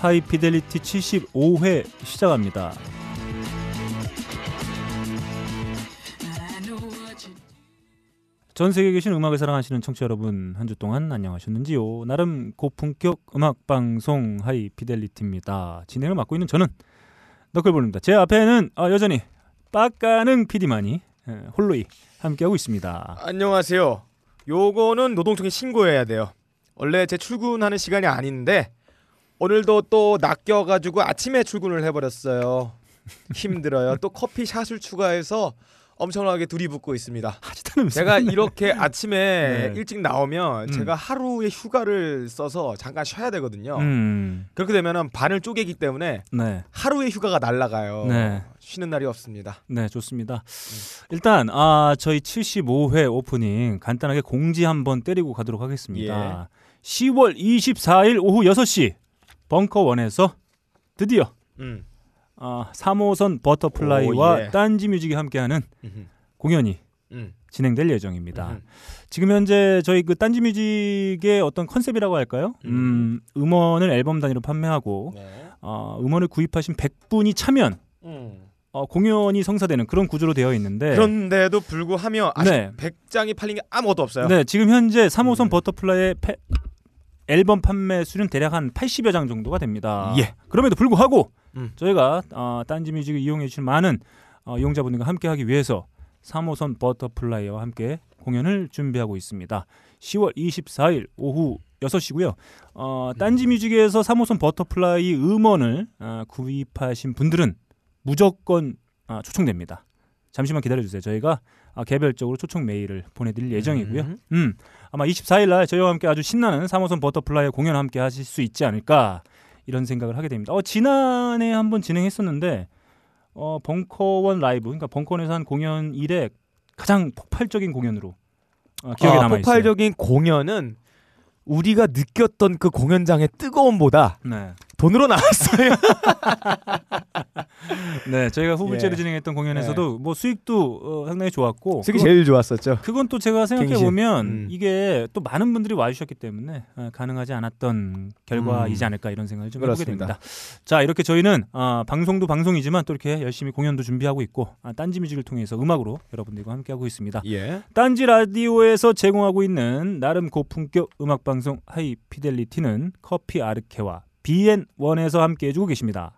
하이피델리티 75회 시작합니다. 전 세계에 계신 음악을 사랑하시는 청취자 여러분 한 주 동안 안녕하셨는지요? 나름 고품격 음악 방송 하이피델리티입니다. 진행을 맡고 있는 저는 너클볼입니다. 제 앞에는 어, 여전히 빡가능 PD만이 홀로이 함께하고 있습니다. 안녕하세요. 요거는 노동청에 신고해야 돼요. 원래 제 출근하는 시간이 아닌데 오늘도 또 낚여가지고 아침에 출근을 해버렸어요. 힘들어요. 또 커피 샷을 추가해서 엄청나게 둘이 붙고 있습니다. 제가 이렇게 아침에 네. 일찍 나오면 음. 제가 하루의 휴가를 써서 잠깐 쉬어야 되거든요. 음. 그렇게 되면 반을 쪼개기 때문에 네. 하루의 휴가가 날라가요. 네. 쉬는 날이 없습니다. 네, 좋습니다. 음. 일단 아, 저희 75회 오프닝 간단하게 공지 한번 때리고 가도록 하겠습니다. 예. 10월 24일 오후 6시 벙커 원에서 드디어 음. 어, 3호선 버터플라이와 오, 예. 딴지 뮤직이 함께하는 음흠. 공연이 음. 진행될 예정입니다. 음흠. 지금 현재 저희 그 딴지 뮤직의 어떤 컨셉이라고 할까요? 음, 음 음원을 앨범 단위로 판매하고 네. 어, 음원을 구입하신 100분이 차면 음. 어, 공연이 성사되는 그런 구조로 되어 있는데 그런데도 불구하며 아직 네. 100장이 팔린 게 아무것도 없어요. 네, 지금 현재 3호선 음. 버터플라이의 패, 앨범 판매 수는 대략 한 80여 장 정도가 됩니다. 예. 그럼에도 불구하고 음. 저희가 어, 딴지 뮤직을 이용해 주신 많은 어, 이용자분들과 함께 하기 위해서 3호선 버터플라이와 함께 공연을 준비하고 있습니다. 10월 24일 오후 6시고요. 어, 딴지 뮤직에서 3호선 버터플라이 음원을 어, 구입하신 분들은 무조건 어, 초청됩니다. 잠시만 기다려 주세요. 저희가 아, 개별적으로 초청 메일을 보내드릴 예정이고요. 음. 음, 아마 24일 날 저희와 함께 아주 신나는 3호선 버터플라이 공연 함께 하실 수 있지 않을까 이런 생각을 하게 됩니다. 어, 지난해 한번 진행했었는데 어, 벙커원 라이브, 그러니까 벙커원에서 한 공연 이래 가장 폭발적인 공연으로 어, 기억에 아, 남아 있어요. 폭발적인 공연은 우리가 느꼈던 그 공연장의 뜨거움보다 네. 돈으로 나왔어요. 네, 저희가 후불제로 예. 진행했던 공연에서도 예. 뭐 수익도 어, 상당히 좋았고 수익이 제일 좋았었죠. 그건 또 제가 생각해 보면 음. 이게 또 많은 분들이 와주셨기 때문에 어, 가능하지 않았던 결과이지 음. 않을까 이런 생각을 좀 그렇습니다. 해보게 됩니다. 자, 이렇게 저희는 어, 방송도 방송이지만 또 이렇게 열심히 공연도 준비하고 있고 아, 딴지 뮤직을 통해서 음악으로 여러분들과 함께하고 있습니다. 예. 딴지 라디오에서 제공하고 있는 나름 고품격 음악 방송 하이 피델리티는 커피 아르케와 BN1에서 함께 해주고 계십니다.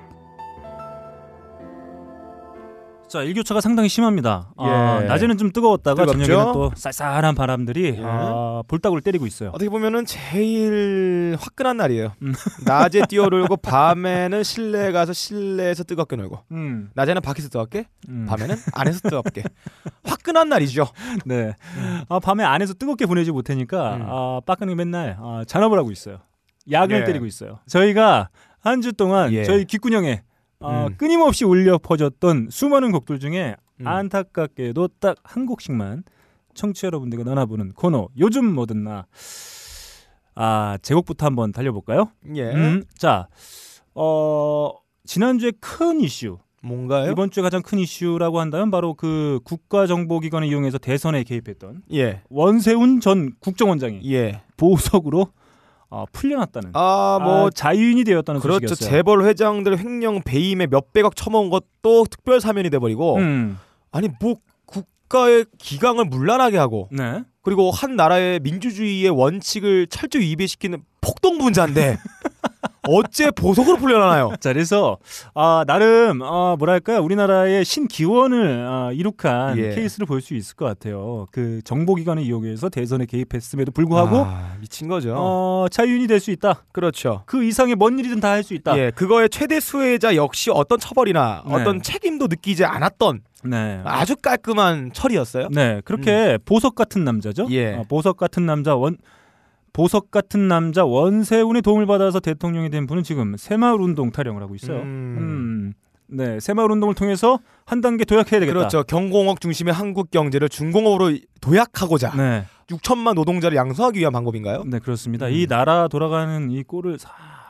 자 일교차가 상당히 심합니다. 아, 예. 아, 낮에는 좀 뜨거웠다가 뜨겁죠? 저녁에는 또 쌀쌀한 바람들이 예. 아, 볼따구를 때리고 있어요. 어떻게 보면은 제일 화끈한 날이에요. 음. 낮에 뛰어놀고 밤에는 실내 가서 실내에서 뜨겁게 놀고 음. 낮에는 밖에서 뜨겁게 음. 밤에는 안에서 뜨겁게 화끈한 날이죠. 네. 아, 밤에 안에서 뜨겁게 보내지 못하니까 음. 아, 빠끈이 맨날 아, 잔업을 하고 있어요. 야근을 예. 때리고 있어요. 저희가 한 주 동안 예. 저희 귓구녕에 어, 음. 끊임없이 울려 퍼졌던 수많은 곡들 중에 음. 안타깝게도 딱 한 곡씩만 청취 자 여러분들과 나눠보는 코너 요즘 뭐든 나. 아 제곡부터 한번 달려볼까요? 예. 음, 자, 어 지난주에 큰 이슈. 뭔가요? 이번 주에 가장 큰 이슈라고 한다면 바로 그 국가정보기관을 이용해서 대선에 개입했던 예. 원세훈 전 국정원장이 예. 보석으로 어, 풀려났다는 아 뭐 아, 자유인이 되었다는 그렇죠 소식이었어요. 재벌 회장들 횡령 배임에 몇 백억 처먹은 것도 특별 사면이 돼 버리고 음. 아니 뭐 국가의 기강을 문란하게 하고 네. 그리고 한 나라의 민주주의의 원칙을 철저히 위배시키는 폭동 분자인데 어째 보석으로 풀려나나요? 자, 그래서 아, 나름 아, 뭐랄까요 우리나라의 신기원을 아, 이룩한 예. 케이스를 볼 수 있을 것 같아요. 그 정보기관을 이용해서 대선에 개입했음에도 불구하고 아, 미친 거죠. 어, 자유인이 될 수 있다. 그렇죠. 그 이상의 뭔 일이든 다 할 수 있다. 예, 그거의 최대 수혜자 역시 어떤 처벌이나 네. 어떤 책임도 느끼지 않았던 네. 아주 깔끔한 처리였어요. 네, 그렇게 음. 보석 같은 남자죠. 예. 어, 보석 같은 남자 원 보석 같은 남자 원세훈의 도움을 받아서 대통령이 된 분은 지금 새마을 운동 타령을 하고 있어요. 음. 음. 네, 새마을 운동을 통해서 한 단계 도약해야 되겠다. 그렇죠. 경공업 중심의 한국 경제를 중공업으로 도약하고자 네, 6천만 노동자를 양성하기 위한 방법인가요? 네 그렇습니다. 음. 이 나라 돌아가는 이 꼴을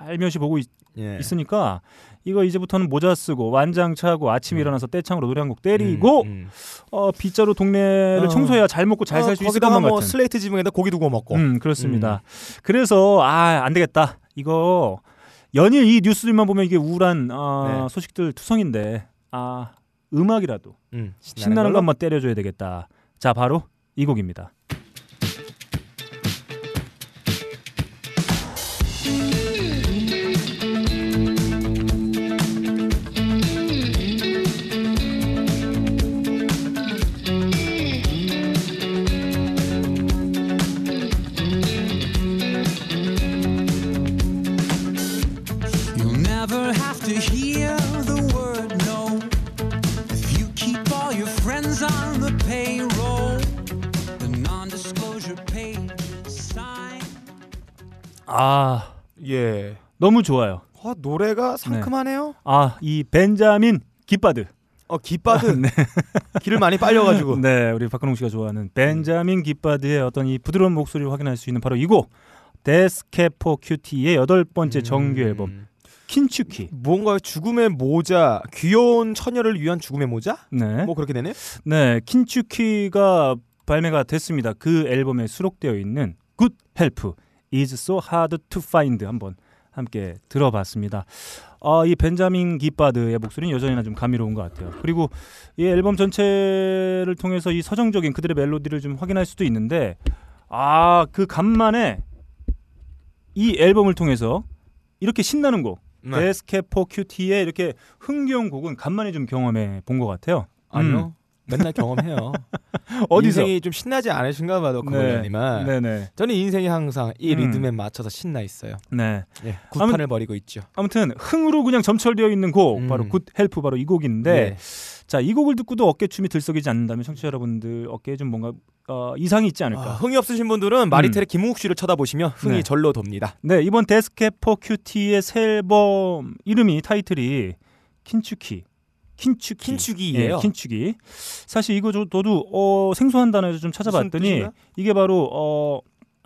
살며시 보고 있, 예. 으니까 이거 이제부터는 모자 쓰고 완장 차고 아침에 일어나서 떼창으로 노래 한 곡 때리고 음, 음. 어, 빗자루 동네를 어. 청소해야 잘 먹고 잘 살수 어, 있을 거기다가 것만 뭐 같은. 슬레이트 지붕에다 고기 두고 먹고. 음, 그렇습니다. 그래서 아, 안 되겠다. 이거 연일 이 뉴스들만 보면 이게 우울한 어, 네. 소식들 투성인데 아, 음악이라도 음, 신나는? 거 한번 때려줘야 되겠다. 자, 바로 이 곡입니다. 아, 예. 너무 좋아요. 어, 노래가 상큼하네요. 아, 이 벤자민 깃바드. 어, 깃바드. 기를 많이 빨려가지고. 네, 우리 박근홍 씨가 좋아하는 벤자민 깃바드의 어떤 이 부드러운 목소리를 확인할 수 있는 바로 이 곡 Death Cab for Cutie의 여덟 번째 정규 앨범 음. 킨츄키. 뭔가 죽음의 모자, 귀여운 처녀를 위한 죽음의 모자? 네. 뭐 그렇게 되네. 네, 킨츄키가 발매가 됐습니다. 그 앨범에 수록되어 있는 Good Help is so hard to find 한번 함께 들어봤습니다. 어, 이 벤자민 깃바드의 목소리는 여전히나 좀 감미로운 것 같아요. 그리고 이 앨범 전체를 통해서 이 서정적인 그들의 멜로디를 좀 확인할 수도 있는데 아, 그 간만에 이 앨범을 통해서 이렇게 신나는 곡 네. Death Cab for Cutie의 이렇게 흥겨운 곡은 간만에 좀 경험해 본 것 같아요. 아니요. 맨날 경험해요. 어디서? 인생이 좀 신나지 않으신가 봐요 너클볼러님은 네네. 저는 인생이 항상 이 음. 리듬에 맞춰서 신나 있어요. 네. 예, 굿판을 벌이고 있죠. 아무튼 흥으로 그냥 점철되어 있는 곡 음. 바로 Good Help 바로 이 곡인데 네. 자 이 곡을 듣고도 어깨춤이 들썩이지 않는다면 청취자 여러분들 어깨에 좀 뭔가 어, 이상이 있지 않을까. 아, 흥이 없으신 분들은 마리텔의 김웅욱 씨를 쳐다보시면 흥이 네. 절로 돕니다. 네 이번 Death Cab for Cutie의 새 앨범 이름이 타이틀이 킨츄키. 킨츄키. 킨츄기예요? 예, 킨츄기. 사실 이거 저, 저도 어, 생소한 단어여서 좀 찾아봤더니? 이게 바로 어,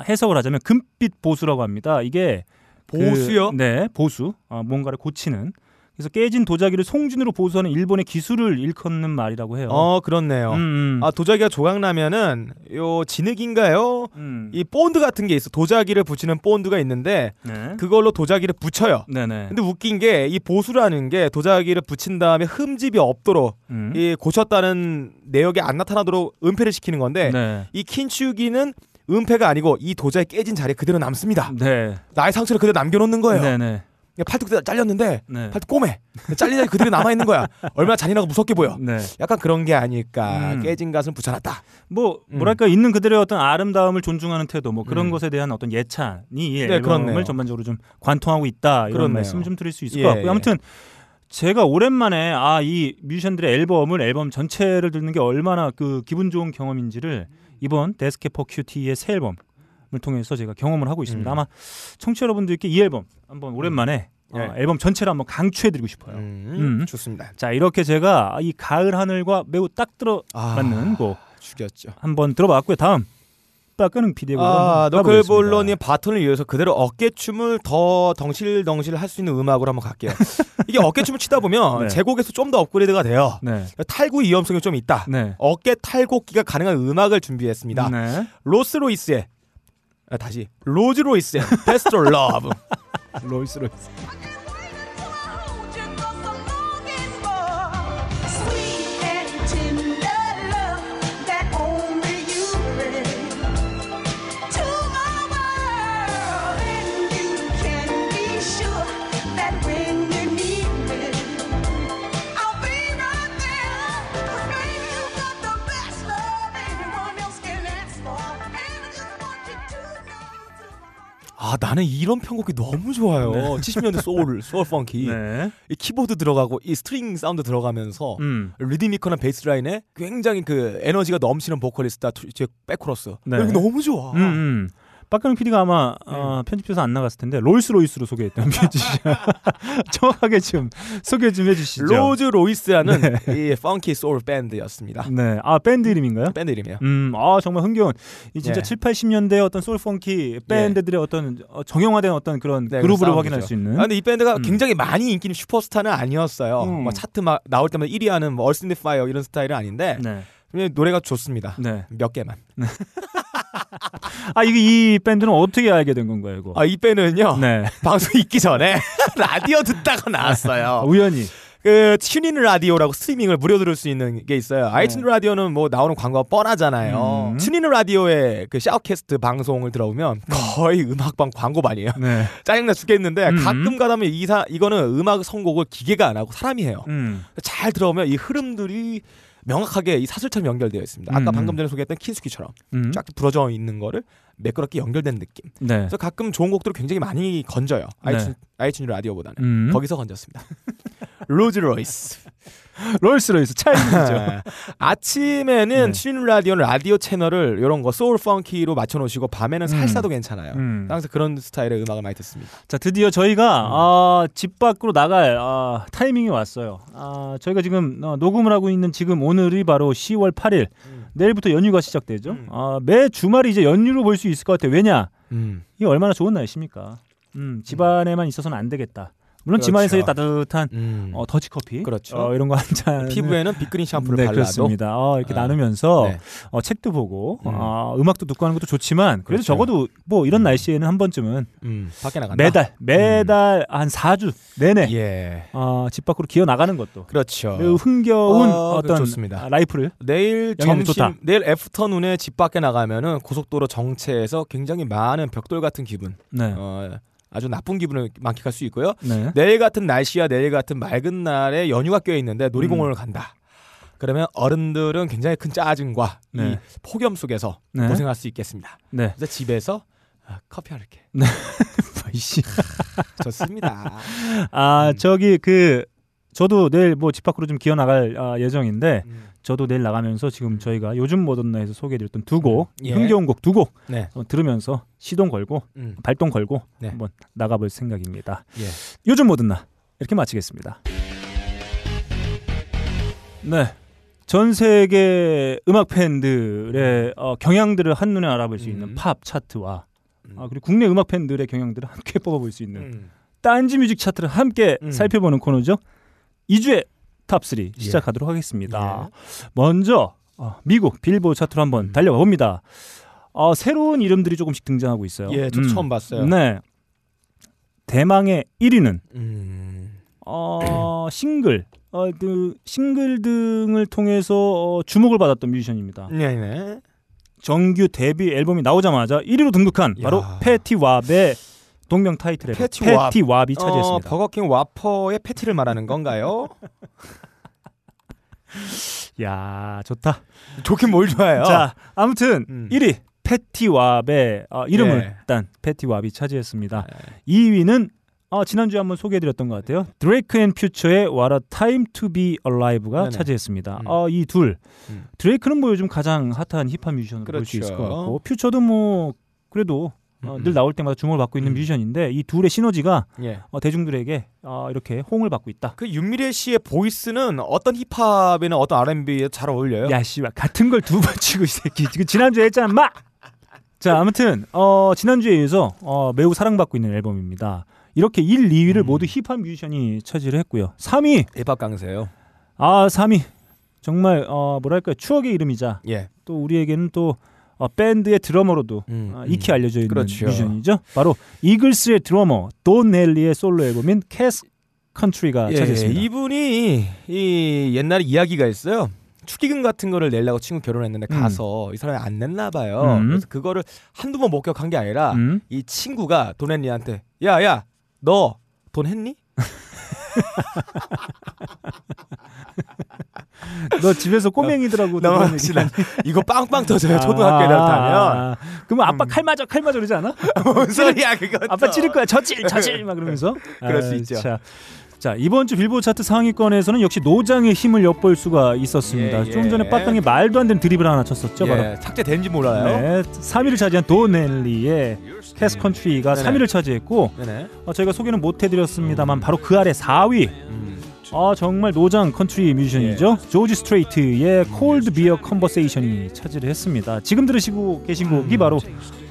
해석을 하자면 금빛 보수라고 합니다. 이게 보수요? 그, 네, 보수. 어, 뭔가를 고치는. 그래서 깨진 도자기를 송진으로 보수하는 일본의 기술을 일컫는 말이라고 해요. 어 그렇네요. 음, 음. 아 도자기가 조각 나면은 요 진흙인가요? 음. 이 본드 같은 게 있어. 도자기를 붙이는 본드가 있는데 네. 그걸로 도자기를 붙여요. 네네. 근데 웃긴 게 이 보수라는 게 도자기를 붙인 다음에 흠집이 없도록 음. 이 고쳤다는 내역이 안 나타나도록 은폐를 시키는 건데 네. 이 킨추기는 은폐가 아니고 이 도자기 깨진 자리에 그대로 남습니다. 네. 나의 상처를 그대로 남겨놓는 거예요. 네네. 팔뚝 잘렸는데 네. 팔뚝 꼬매. 잘린 자리 그대로 남아 있는 거야. 얼마나 잔인하고 무섭게 보여. 네. 약간 그런 게 아닐까. 음. 깨진 가슴 붙여놨다. 뭐 음. 뭐랄까 있는 그들의 어떤 아름다움을 존중하는 태도 뭐 그런 음. 것에 대한 어떤 예찬이 이 네, 앨범을 그렇네요. 전반적으로 좀 관통하고 있다 이런 그렇네요. 말씀 좀 드릴 수 있을 예, 것 같고요. 예. 아무튼 제가 오랜만에 아 이 뮤지션들의 앨범을 앨범 전체를 듣는 게 얼마나 그 기분 좋은 경험인지를 이번 Death Cab for Cutie의 새 앨범을 통해서 제가 경험을 하고 있습니다. 음. 아마 청취자 여러분들께 이 앨범 한번 오랜만에 어, 예. 앨범 전체를 한번 강추해드리고 싶어요. 음, 음. 좋습니다. 자 이렇게 제가 이 가을 하늘과 매우 딱 들어맞는 아, 곡 죽였죠. 한번 들어봤고요. 다음 빠끄는 비디오 아, 너클볼러님 바톤을 이어서 그대로 어깨춤을 더 덩실덩실 할 수 있는 음악으로 한번 갈게요. 이게 어깨춤을 추다 보면 네. 제곡에서 좀 더 업그레이드가 돼요. 네, 탈구 위험성이 좀 있다. 네, 어깨 탈곡기가 가능한 음악을 준비했습니다. 네. 로스로이스의 아, 다시 로즈 로이스의 베스트 러브. 로이스 로이스. 아 나는 이런 편곡이 너무 좋아요. 네. 70년대 소울, 소울 funky. 네. 이 키보드 들어가고 이 string sound 들어가면서 음. 리드미컬한 베이스 라인에 굉장히 그 에너지가 넘치는 보컬리스트 제 백코러스. 네. 이거 너무 좋아. 음, 음. 박근홍 PD가 아마 어, 편집해서 안 나갔을 텐데 롤스로이스로 소개했던 뮤지션 정확하게 좀 소개 좀 해주시죠. 로즈 로이스라는 이 funky 소울 밴드였습니다. 네, 아 밴드 이름인가요? 밴드 이름이에요. 음, 아 정말 흥겨운 이 진짜 예. 7, 80년대 어떤 소울 funky 밴드들의 어떤 어, 정형화된 어떤 그런 네, groove를 그런 확인할. 수 있는. 아, 근데 이 밴드가 음. 굉장히 많이 인기 있는 슈퍼스타는 아니었어요. 음. 뭐 차트 막 나올 때마다 1위 하는 뭐 Earth, Wind & Fire 이런 스타일은 아닌데 네, 노래가 좋습니다. 네. 몇 개만. 아 이게 이 밴드는 어떻게 알게 된 건가요, 이거? 아, 이 밴드는요. 네, 방송 있기 전에 라디오 듣다가 아, 나왔어요. 우연히. 그 TuneIn 라디오라고 스트리밍을 무료 들을 수 있는 게 있어요. iTunes 라디오는 뭐 나오는 광고가 뻔하잖아요. 음. TuneIn 라디오의 그 SHOUTcast 방송을 들어오면 거의 음악 반 광고 반이에요. 네, 짜증나 죽겠는데 음. 가끔 가다면 이사 이거는 음악 선곡을 기계가 안 하고 사람이 해요. 음, 잘 들어오면 이 흐름들이 명확하게 이 사슬처럼 연결되어 있습니다. 아까 음. 방금 전에 소개했던 킨츄키처럼 음. 쫙 부러져 있는 거를 매끄럽게 연결된 느낌. 네. 그래서 가끔 좋은 곡들을 굉장히 많이 건져요. 네. iTunes, iTunes 라디오보다는 음. 거기서 건졌습니다. 로즈 로이스. 롤스로이스 차 이름이죠. 네. 아침에는 네. TuneIn 라디오는 라디오 채널을 이런 거 소울 funky로 맞춰 놓으시고 밤에는 살사도 괜찮아요. 음. 항상 그런 스타일의 음악을 많이 듣습니다. 자 드디어 저희가 아, 집 밖으로 나갈 아, 타이밍이 왔어요. 아, 저희가 지금 어, 녹음을 하고 있는 지금 오늘이 바로 10월 8일. 내일부터 연휴가 시작되죠. 음. 아, 매 주말이 이제 연휴로 볼 수 있을 것 같아요. 왜냐? 음. 이게 얼마나 좋은 날씨입니까? 음, 집안에만 있어서는 안 되겠다. 물론 그렇죠. 집안에서의 따뜻한 음. 어, 더치커피, 그렇죠. 어, 이런 거 한 잔. 피부에는 빅그린 샴푸를 네, 발라도 그렇습니다. 어, 이렇게 아, 나누면서 네. 어, 책도 보고 음. 어, 음악도 듣고 하는 것도 좋지만 그래도 그렇죠. 적어도 뭐 이런 날씨에는 한 번쯤은 음, 밖에 나간다. 매달 매달 한 4주 내내 예. 어, 집 밖으로 기어 나가는 것도 그렇죠. 흥겨운 어, 어떤 좋습니다. 라이프를 내일 점심 좋다. 내일 afternoon에 집 밖에 나가면은 고속도로 정체에서 굉장히 많은 벽돌 같은 기분, 네. 어, 아주 나쁜 기분을 만끽할 수 있고요. 네. 내일 같은 날씨와 내일 같은 맑은 날에 연휴가 껴 있는데 놀이공원을 음. 간다. 그러면 어른들은 굉장히 큰 짜증과 이 네. 폭염 속에서 네. 고생할 수 있겠습니다. 네. 그래서 집에서 아, 커피 한 개. 이씨. 좋습니다. 아, 음. 저기 그 저도 내일 뭐 집 밖으로 좀 기어 나갈 아, 예정인데 음. 저도 내일 나가면서 지금 저희가 요즘 뭐든나에서 소개해드렸던 두 곡, 예. 흥겨운 곡 두곡 네. 어, 들으면서 시동 걸고 음. 발동 걸고 네. 한번 나가볼 생각입니다. 예. 요즘 뭐든나 이렇게 마치겠습니다. 네. 전 세계 음악 팬들의 어, 경향들을 한눈에 알아볼 수 있는 음. 팝 차트와 음. 아, 그리고 국내 음악 팬들의 경향들을 함께 뽑아볼 수 있는 음. 딴지 뮤직 차트를 함께 음. 살펴보는 코너죠. 2주의 탑3 시작하도록 하겠습니다. 먼저 어, 미국 빌보드 차트로 한번 음. 달려가 봅니다. 어, 새로운 이름들이 조금씩 등장하고 있어요. 예, 저 음. 처음 봤어요. 네. 대망의 1위는 음. 어, 싱글, 어, 그 싱글 등을 통해서 어, 주목을 받았던 뮤지션입니다. 네, 네. 정규 데뷔 앨범이 나오자마자 1위로 등극한 바로 야. 패티 왑의 동명 타이틀 앨범 패티 왑. 패티 왑이 어, 차지했습니다. 버거킹 와퍼의 패티를 말하는 건가요? 야 좋다. 좋긴 뭘 좋아해요. 자 아무튼 음. 1위 패티 왑의 어, 이름을 예. 딴 패티 왑이 차지했습니다. 네. 2위는 어, 지난주에 한번 소개해드렸던 것 같아요. 드레이크 and 퓨처의 What a Time to Be Alive가 네네. 차지했습니다. 음. 어, 이 둘. 음. 드레이크는 뭐 요즘 가장 핫한 힙합 뮤지션으로 그렇죠. 있을 것 같고 퓨처도 뭐 그래도 어, 음. 늘 나올 때마다 주목을 받고 있는 음. 뮤지션인데 이 둘의 시너지가 예. 어, 대중들에게 어, 이렇게 호응을 받고 있다. 그 윤미래 씨의 보이스는 어떤 힙합이나 어떤 R&B에 잘 어울려요. 야 씨발 같은 걸 두 번 치고 이 새끼 지금 지난주에 했잖아 마. 자 아무튼 어, 지난주에 이어서 어, 매우 사랑받고 있는 앨범입니다. 이렇게 1, 2위를 음. 모두 힙합 뮤지션이 차지를 했고요. 3위 힙합 강세요. 아 3위 정말 어, 뭐랄까 추억의 이름이자 예. 또 우리에게는 또 어, 밴드의 드러머로도 음, 어, 음. 익히 알려져 있는 그렇죠. 뮤지션이죠. 바로 이글스의 드러머 돈 헨리의 솔로 앨범인 Cass County가 예, 차지했습니다. 이분이 이 옛날에 이야기가 있어요. 축의금 같은 거를 내려고 친구 결혼했는데 음. 가서 이 사람이 안 냈나 봐요. 음. 그래서 그거를 한두 번 목격한 게 아니라 음? 이 친구가 돈 헨리한테 야야 너 돈 했니? 너 집에서 그런 넘어갑시다. 얘기 이거 빵빵 터져요. 아, 초등학교를 아, 타면 아. 그러면 아빠 음. 칼 맞아 칼 맞아 그러지 않아? 뭔 소리야 그거 아빠 찌를 거야 저질 저질 막 그러면서 그럴 수 아, 있죠. 자, 자 이번 주 빌보드 차트 상위권에서는 역시 노장의 힘을 엿볼 수가 있었습니다. 예, 예. 좀 전에 빠땅이 말도 안 되는 드립을 하나 쳤었죠. 바로 예, 삭제된지 몰라요. 네, 3위를 차지한 돈 헨리의 Cass County가 네네. 3위를 차지했고 네네. 어, 저희가 소개는 못 해드렸습니다만 바로 그 아래 4위 음. 아 정말 노장 컨트리 뮤지션이죠 조지 스트레이트의 Cold Beer Conversation이 차지를 했습니다 지금 들으시고 계신 곡이 바로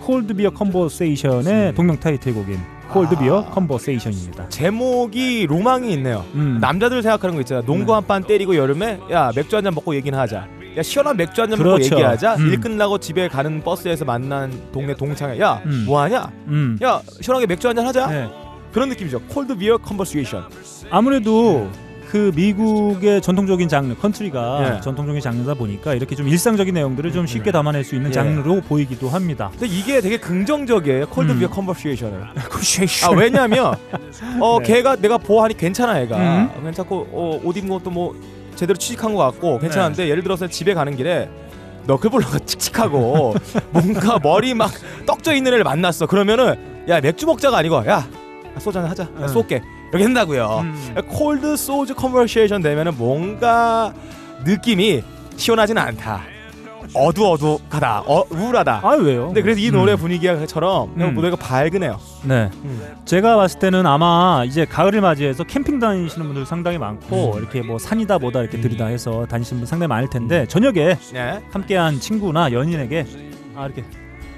Cold Beer Conversation의 동명 타이틀곡인 Cold Beer Conversation입니다 제목이 로망이 있네요. 음. 남자들 생각하는 거 있잖아. 농구 한 판 때리고 여름에 야 맥주 한 잔 먹고 얘기는 하자. 야 시원한 맥주 한잔 먹고 그렇죠. 얘기하자. 음. 일 끝나고 집에 가는 버스에서 만난 동네 동창회. 야 음. 뭐하냐? 음. 야 시원하게 맥주 한 잔 하자. 네. 그런 느낌이죠. Cold Beer Conversation. 아무래도 그 미국의 전통적인 장르 컨트리가 예. 전통적인 장르다 보니까 이렇게 좀 일상적인 내용들을 좀 쉽게 담아낼 수 있는 예. 장르로 보이기도 합니다. 근데 이게 되게 긍정적이에요. Cold 음. Beer Conversation을. 아 왜냐면 어 네. 걔가 내가 보아하니 괜찮아 애가 음. 괜찮고 어, 옷 입은 것도 뭐 제대로 취직한 것 같고 네. 괜찮은데 예를 들어서 집에 가는 길에 너클볼러가 칙칙하고 뭔가 머리 막 떡져 있는 애를 만났어 그러면은 야 맥주 먹자가 아니고 야 소주 한잔 하자 야, 음. 쏠게 이렇게 한다고요 음. Cold 소주 Conversation 되면은 뭔가 느낌이 시원하진 않다 어두어두하다 어, 우울하다 아 왜요? 근데 그래서 이 노래 음. 분위기처럼 음. 무대가 밝으네요 네. 제가 봤을 때는 아마 이제 가을을 맞이해서 캠핑 다니시는 분들 상당히 많고 음. 이렇게 뭐 산이다 뭐다 이렇게 들이다 해서 다니시는 분 상당히 많을 텐데 저녁에 네. 함께한 친구나 연인에게 아 이렇게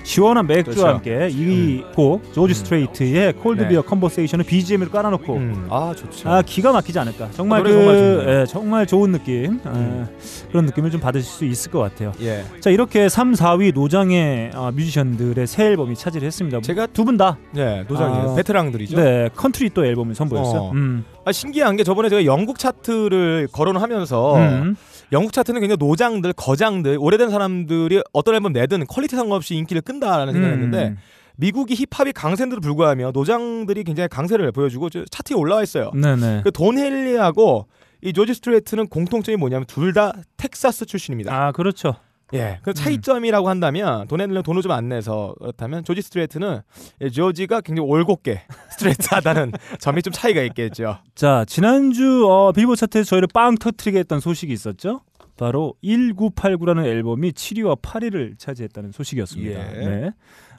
시원한 맥주와 그렇죠. 함께 이곡 조지 스트레이트의 Cold 네. Beer Conversation을 BGM으로 깔아놓고 음. 아 좋죠. 아 기가 막히지 않을까 정말 어, 그 정말. 예, 정말 좋은 느낌 음. 예, 그런 느낌을 좀 받으실 수 있을 것 같아요. 예. 자 이렇게 3, 4위 노장의 어, 뮤지션들의 새 앨범이 차지를 했습니다. 제가 두 분 다 네 노장이에요. 아, 베테랑들이죠. 네, 컨트리 또 앨범을 선보였어요. 어. 음. 아, 신기한 게 저번에 제가 영국 차트를 거론하면서 음. 영국 차트는 굉장히 노장들, 거장들, 오래된 사람들이 어떤 앨범 내든 quality 상관없이 인기를 끈다라는 생각했는데 음. 미국이 힙합이 강세인데도 불구하며 노장들이 굉장히 강세를 보여주고 저 차트에 올라와 있어요. 네네. 그 돈 헨리하고 이 조지 스트레이트는 공통점이 뭐냐면 둘 다 텍사스 출신입니다. 아 그렇죠. 예. 그 차이점이라고 한다면 돈 헨리는 돈을 좀 안 내서 그렇다면 조지 스트레이트는 이 조지가 굉장히 올곧게 스트레이트하다는 점이 좀 차이가 있겠죠. 자 지난주 어, 빌보드 차트에서 저희를 빵 터트리게 했던 소식이 있었죠. 바로 1989라는 앨범이 7위와 8위를 차지했다는 소식이었습니다. 예. 네.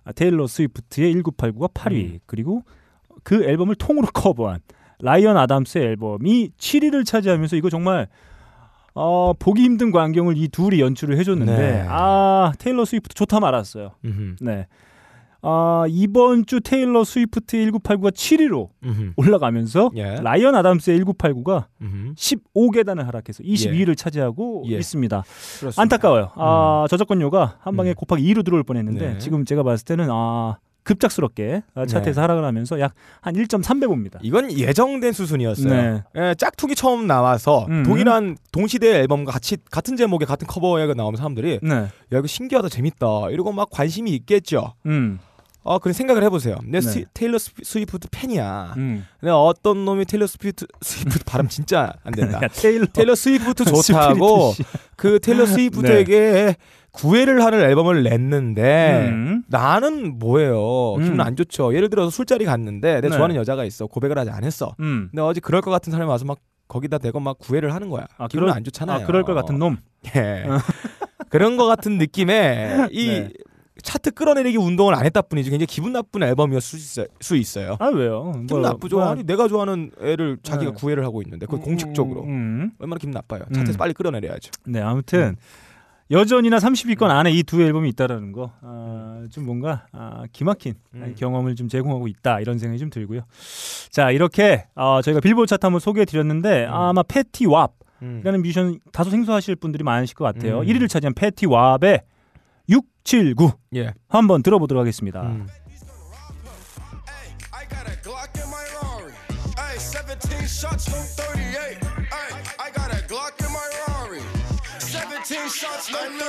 아, 테일러 스위프트의 1989가 8위 음. 그리고 그 앨범을 통으로 커버한 라이언 아담스의 앨범이 7위를 차지하면서 이거 정말 어, 보기 힘든 광경을 이 둘이 연출을 해줬는데 네. 아 테일러 스위프트 좋다 말았어요. 음흠. 네. 아, 이번 주 테일러 스위프트 1989가 7위로 음흠. 올라가면서 예. 라이언 아담스의 1989가 음흠. 15계단을 하락해서 22위를 차지하고 예. 있습니다. 그렇습니다. 안타까워요. 아, 저작권료가 한 방에 음. 곱하기 2로 들어올 뻔했는데 네. 지금 제가 봤을 때는 아, 급작스럽게 아, 차트에서 네. 하락을 하면서 약 한 1.3배 봅니다. 이건 예정된 수순이었어요. 네. 예, 짝퉁이 처음 나와서 음. 동일한 동시대 앨범과 같이 같은 제목의 같은 커버가 나오면 사람들이 네. 야 이거 신기하다 재밌다 이러고 막 관심이 있겠죠. 음. 아 그런 생각을 해보세요. 내 네. 스- 테일러 스위- 스위프트 팬이야. 음. 근데 어떤 놈이 테일러 스위프트 스위프트 발음 진짜 안 된다. 야, 테일러 테일러 스위프트 좋다고. 그 테일러 스위프트에게 구애를 하는 앨범을 냈는데 음. 나는 뭐예요? 음. 기분 안 좋죠. 예를 들어서 술자리 갔는데 내 네. 좋아하는 여자가 있어. 고백을 아직 안 했어. 음. 근데 어제 그럴 것 같은 사람이 와서 막 거기다 대고 막 구애를 하는 거야. 아, 기분 안 좋잖아요. 아, 그럴 것 같은 놈. 예. 그런 것 같은 느낌에 이 네. 차트 끌어내리기 운동을 안 했다 뿐이지 굉장히 기분 나쁜 앨범이었을 수 있어요. 아, 왜요? 기분 뭐, 나쁘죠. 뭐, 아니 내가 좋아하는 애를 자기가 네. 구애를 하고 있는데 그걸 음, 공식적으로 음. 얼마나 기분 나빠요. 차트에서 음. 빨리 끌어내려야죠. 네, 아무튼 여전히나 30위권 안에 이 두 앨범이 있다라는 거, 아, 좀 뭔가 아, 기막힌 음. 경험을 좀 제공하고 있다 이런 생각이 좀 들고요. 자, 이렇게 어, 저희가 빌보드 차트 한번 소개해드렸는데 음. 아마 패티 왑 이라는 음. 뮤지션 다소 생소하실 분들이 많으실 것 같아요. 음. 1위를 차지한 패티 왑의 679 예. 한번 들어보도록 하겠습니다. 음. I got a Glock in my Rari. Ay, 17 shots, no 38. Shots, no 38.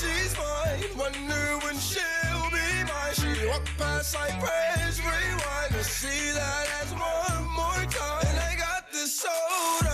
she's mine. Wonder when she'll be mine. She walk past, I press rewind to see that as one more time. And I got this soda.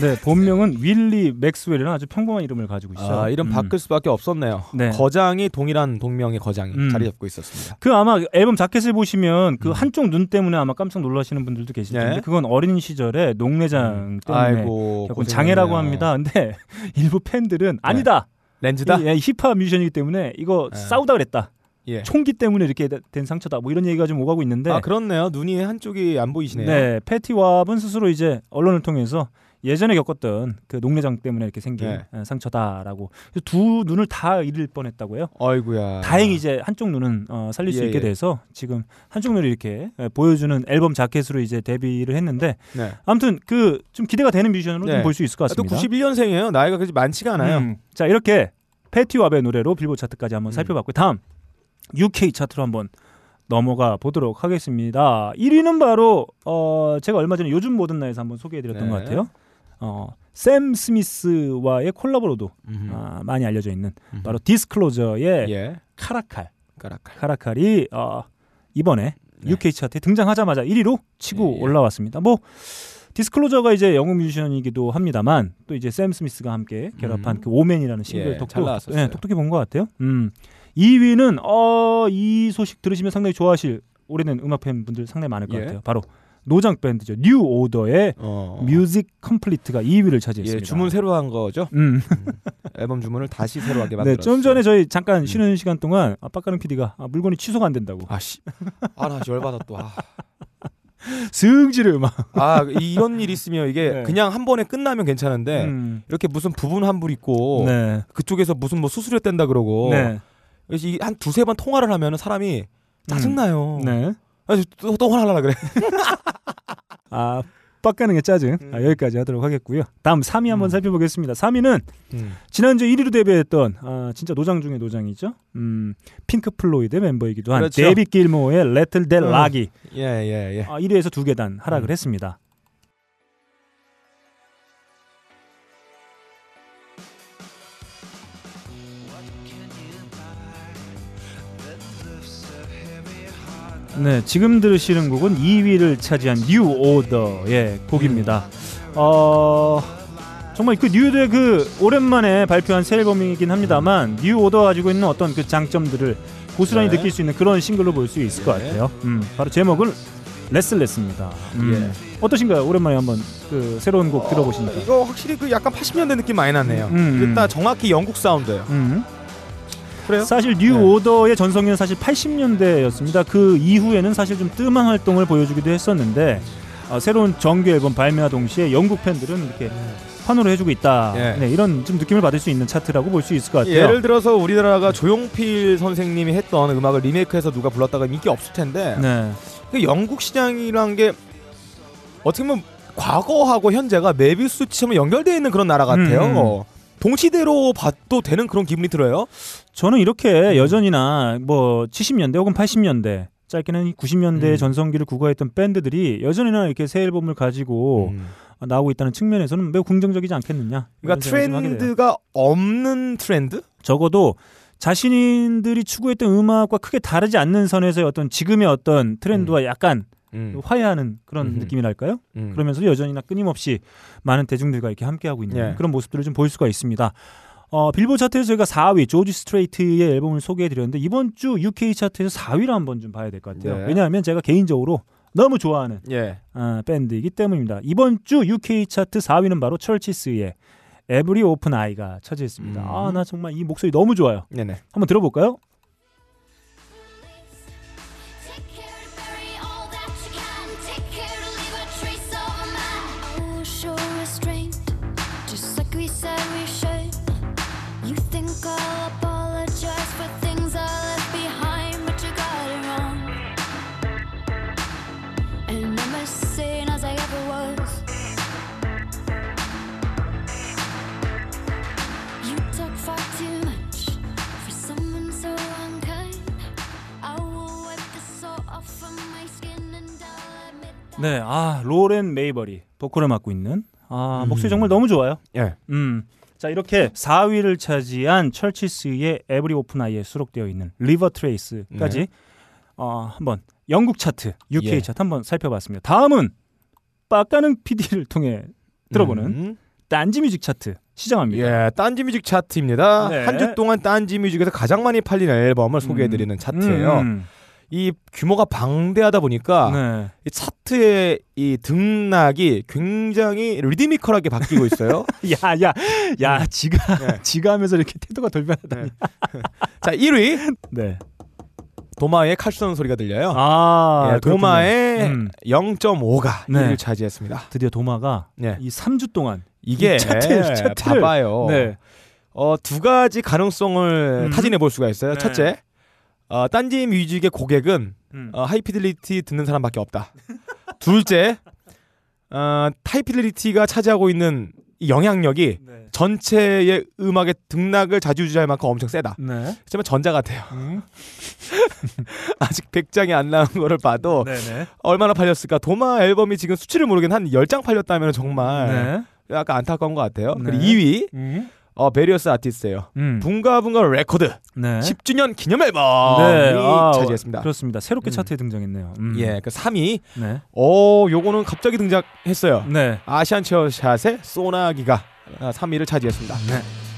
네, 본명은 윌리 맥스웰이라는 아주 평범한 이름을 가지고 있어요. 아, 이름 음. 바뀔 수밖에 없었네요. 네. 거장이 동일한 동명의 거장이 음. 자리 잡고 있었습니다. 그 아마 앨범 자켓을 보시면 그 음. 한쪽 눈 때문에 아마 깜짝 놀라시는 분들도 계실 네. 텐데 그건 어린 시절에 녹내장 때문에 아이고. 장애라고 합니다. 근데 일부 팬들은 아니다. 렌즈다. 이- 예, 힙합 뮤지션이기 때문에 이거 네. 싸우다 그랬다. 예. 총기 때문에 이렇게 된 상처다. 뭐 이런 얘기가 좀 오가고 있는데 아 그렇네요. 눈이 한쪽이 안 보이시네요. 네, 패티 왑은 스스로 이제 언론을 통해서 예전에 겪었던 그 녹내장 때문에 이렇게 생긴 네. 어, 상처다라고 두 눈을 다 잃을 뻔했다고요. 아이고야. 다행히 이제 한쪽 눈은 어, 살릴 수 예, 있게 예. 돼서 지금 한쪽 눈을 이렇게 예, 보여주는 앨범 자켓으로 이제 데뷔를 했는데 네. 아무튼 그 좀 기대가 되는 뮤지션으로 네. 좀볼수 있을 것또 같습니다. 91년생이에요. 나이가 그렇게 많지가 않아요. 음, 자 이렇게 패티 왑의 노래로 빌보드 차트까지 한번 음. 살펴봤고요. 다음 UK 차트로 한번 넘어가 보도록 하겠습니다. 1위는 바로 어 제가 얼마 전에 요즘 모든 날에서 한번 소개해드렸던 네. 것 같아요. 어 샘 스미스와의 콜라보로도 음흠. 아, 많이 알려져 있는 음흠. 바로 디스클로저의 예. 카라칼 까락칼. 카라칼이 어, 이번에 네. UK 차트에 등장하자마자 1위로 치고 예, 예. 올라왔습니다. 뭐 디스클로저가 이제 영국 뮤지션이기도 합니다만 또 이제 샘 스미스가 함께 결합한 음. 그 Omen이라는 싱글 예, 나왔었어요. 예, 똑똑히 본 것 같아요. 음. 2위는 어, 이 소식 들으시면 상당히 좋아하실 오래된 음악 팬 분들 상당히 많을 것 예. 같아요. 바로 노장 밴드죠. 뉴 오더의 어. Music Complete가 2위를 차지했습니다. 예, 주문 새로 한 거죠. 음. 앨범 주문을 다시 새로 하게 네, 만들었어요. 좀 전에 저희 잠깐 음. 쉬는 시간 동안 아, 빡가는 PD가 아, 물건이 취소가 안 된다고 아 씨. 아, 나 열받아 또. 아. 승질을 막 아, 이런 일 있으면 이게 네. 그냥 한 번에 끝나면 괜찮은데 음. 이렇게 무슨 부분 환불 있고 네. 그쪽에서 무슨 뭐 수수료 뗀다 그러고 네. 이한 두세 번 통화를 하면 사람이 짜증나요. 네. 아, 또, 또 화나려 그래. 아, 빡가는 게 짜증. 음. 아, 여기까지 하도록 하겠고요. 다음 3위 한번 살펴보겠습니다. 3위는 음. 지난주 1위로 데뷔했던 아, 진짜 노장 중의 노장이죠. 음, 핑크 플로이드 멤버이기도 한 그렇죠. 데이비 길모어의 Rattle That 어. Lock이 예, 예, 예. 아, 1위에서 두 계단 하락을 음. 했습니다. 네, 지금 들으시는 곡은 2위를 차지한 뉴 오더의 곡입니다. 어, 정말 그 뉴 오더의 그 오랜만에 발표한 새 앨범이긴 합니다만 뉴 오더 가지고 있는 어떤 그 장점들을 고스란히 네. 느낄 수 있는 그런 싱글로 볼 수 있을 것 예. 같아요. 음, 바로 제목은 Restless입니다. 음, 어떠신가요? 오랜만에 한번 그 새로운 곡 들어보시니까. 이거 확실히 그 약간 80년대 느낌 많이 나네요. 음. 일단 정확히 영국 사운드예요. 음. 그래요? 사실 뉴 네. 오더의 전성기는 사실 80년대였습니다. 그 이후에는 사실 좀 뜸한 활동을 보여주기도 했었는데 어, 새로운 정규 앨범 발매와 동시에 영국 팬들은 이렇게 환호를 해주고 있다. 예. 네, 이런 좀 느낌을 받을 수 있는 차트라고 볼 수 있을 것 같아요. 예를 들어서 우리나라가 조용필 선생님이 했던 음악을 리메이크해서 누가 불렀다가 인기 없을 텐데 네, 그 영국 시장이란 게 어떻게 보면 과거하고 현재가 메비우스처럼 연결되어 있는 그런 나라 같아요. 음. 어. 동시대로 봐도 되는 그런 기분이 들어요. 저는 음. 이렇게 여전히나 뭐 70년대 혹은 80년대 짧게는 90년대 음. 전성기를 구가했던 밴드들이 여전히나 이렇게 새 앨범을 가지고 음. 나오고 있다는 측면에서는 매우 긍정적이지 않겠느냐. 그러니까. 트렌드가 없는 트렌드? 적어도 자신들이 추구했던 음악과 크게 다르지 않는 선에서의 어떤 지금의 어떤 트렌드와 약간 음. 화해하는 그런 음흠. 느낌이랄까요? 음. 그러면서 여전히나 끊임없이 많은 대중들과 이렇게 함께하고 있는 예. 그런 모습들을 좀 볼 수가 있습니다. 어, 빌보드 차트에서 저희가 4위 조지 스트레이트의 앨범을 소개해드렸는데 이번 주 UK 차트에서 4위를 한번 좀 봐야 될 것 같아요. 네. 왜냐하면 제가 개인적으로 너무 좋아하는 예. 아, 밴드이기 때문입니다. 이번 주 UK 차트 4위는 바로 CHVRCHES의 Every Open Eye가 차지했습니다. 음. 아, 나 정말 이 목소리 너무 좋아요. 네네. 한번 들어볼까요? 네, 아 로렌 메이버리 보컬을 맡고 있는 아 음. 목소리 정말 너무 좋아요. 예. 음, 자 이렇게 4위를 차지한 CHVRCHES의 Every Open Eye에 수록되어 있는 Leave a Trace까지 네. 어, 한번 영국 차트, UK 예. 차트 한번 살펴봤습니다. 다음은 빡가는 PD를 통해 들어보는 음. 딴지 뮤직 차트 시작합니다. 예, 딴지 뮤직 차트입니다. 네. 한주 동안 딴지 뮤직에서 가장 많이 팔린 앨범을 소개해드리는 차트예요. 음. 이 규모가 방대하다 보니까 네. 이 차트의 이 등락이 굉장히 리드미컬하게 바뀌고 있어요. 야, 야, 야, 지가, 네. 지가 하면서 이렇게 태도가 돌변하다니. 자, 1위 네. 도마의 칼 쏘는 소리가 들려요. 아, 예, 도마의. 음. 0.5가 네. 1위를 차지했습니다. 드디어 도마가 네. 이 3주 동안 이게 이 차트, 차트를- 봐봐요. 네. 어, 두 가지 가능성을 음. 타진해 볼 수가 있어요. 네. 첫째, 어, 딴지 뮤직의 고객은 음. 어, 하이피델리티 듣는 사람밖에 없다. 둘째, 어, 하이피델리티가 차지하고 있는 이 영향력이 네. 전체의 음악의 등락을 자주지할 만큼 엄청 세다. 네. 하지만 전자 같아요. 음. 아직 100장이 안 나온 거를 봐도 네네. 얼마나 팔렸을까? 도마 앨범이 지금 수치를 모르긴 한 10장 팔렸다면 정말 네. 약간 안타까운 것 같아요. 네. 그리고 2위 음. 어, Various Artist예요. 음. 붕가붕가 레코드 네. 10주년 기념 앨범이 네. 아, 차지했습니다. 그렇습니다. 새롭게 음. 차트에 등장했네요. 음. 예, 그 3위. 네. 오, 요거는 갑자기 등장했어요. 네. 아시안 체어샷의 소나기가 3위를 차지했습니다. 네.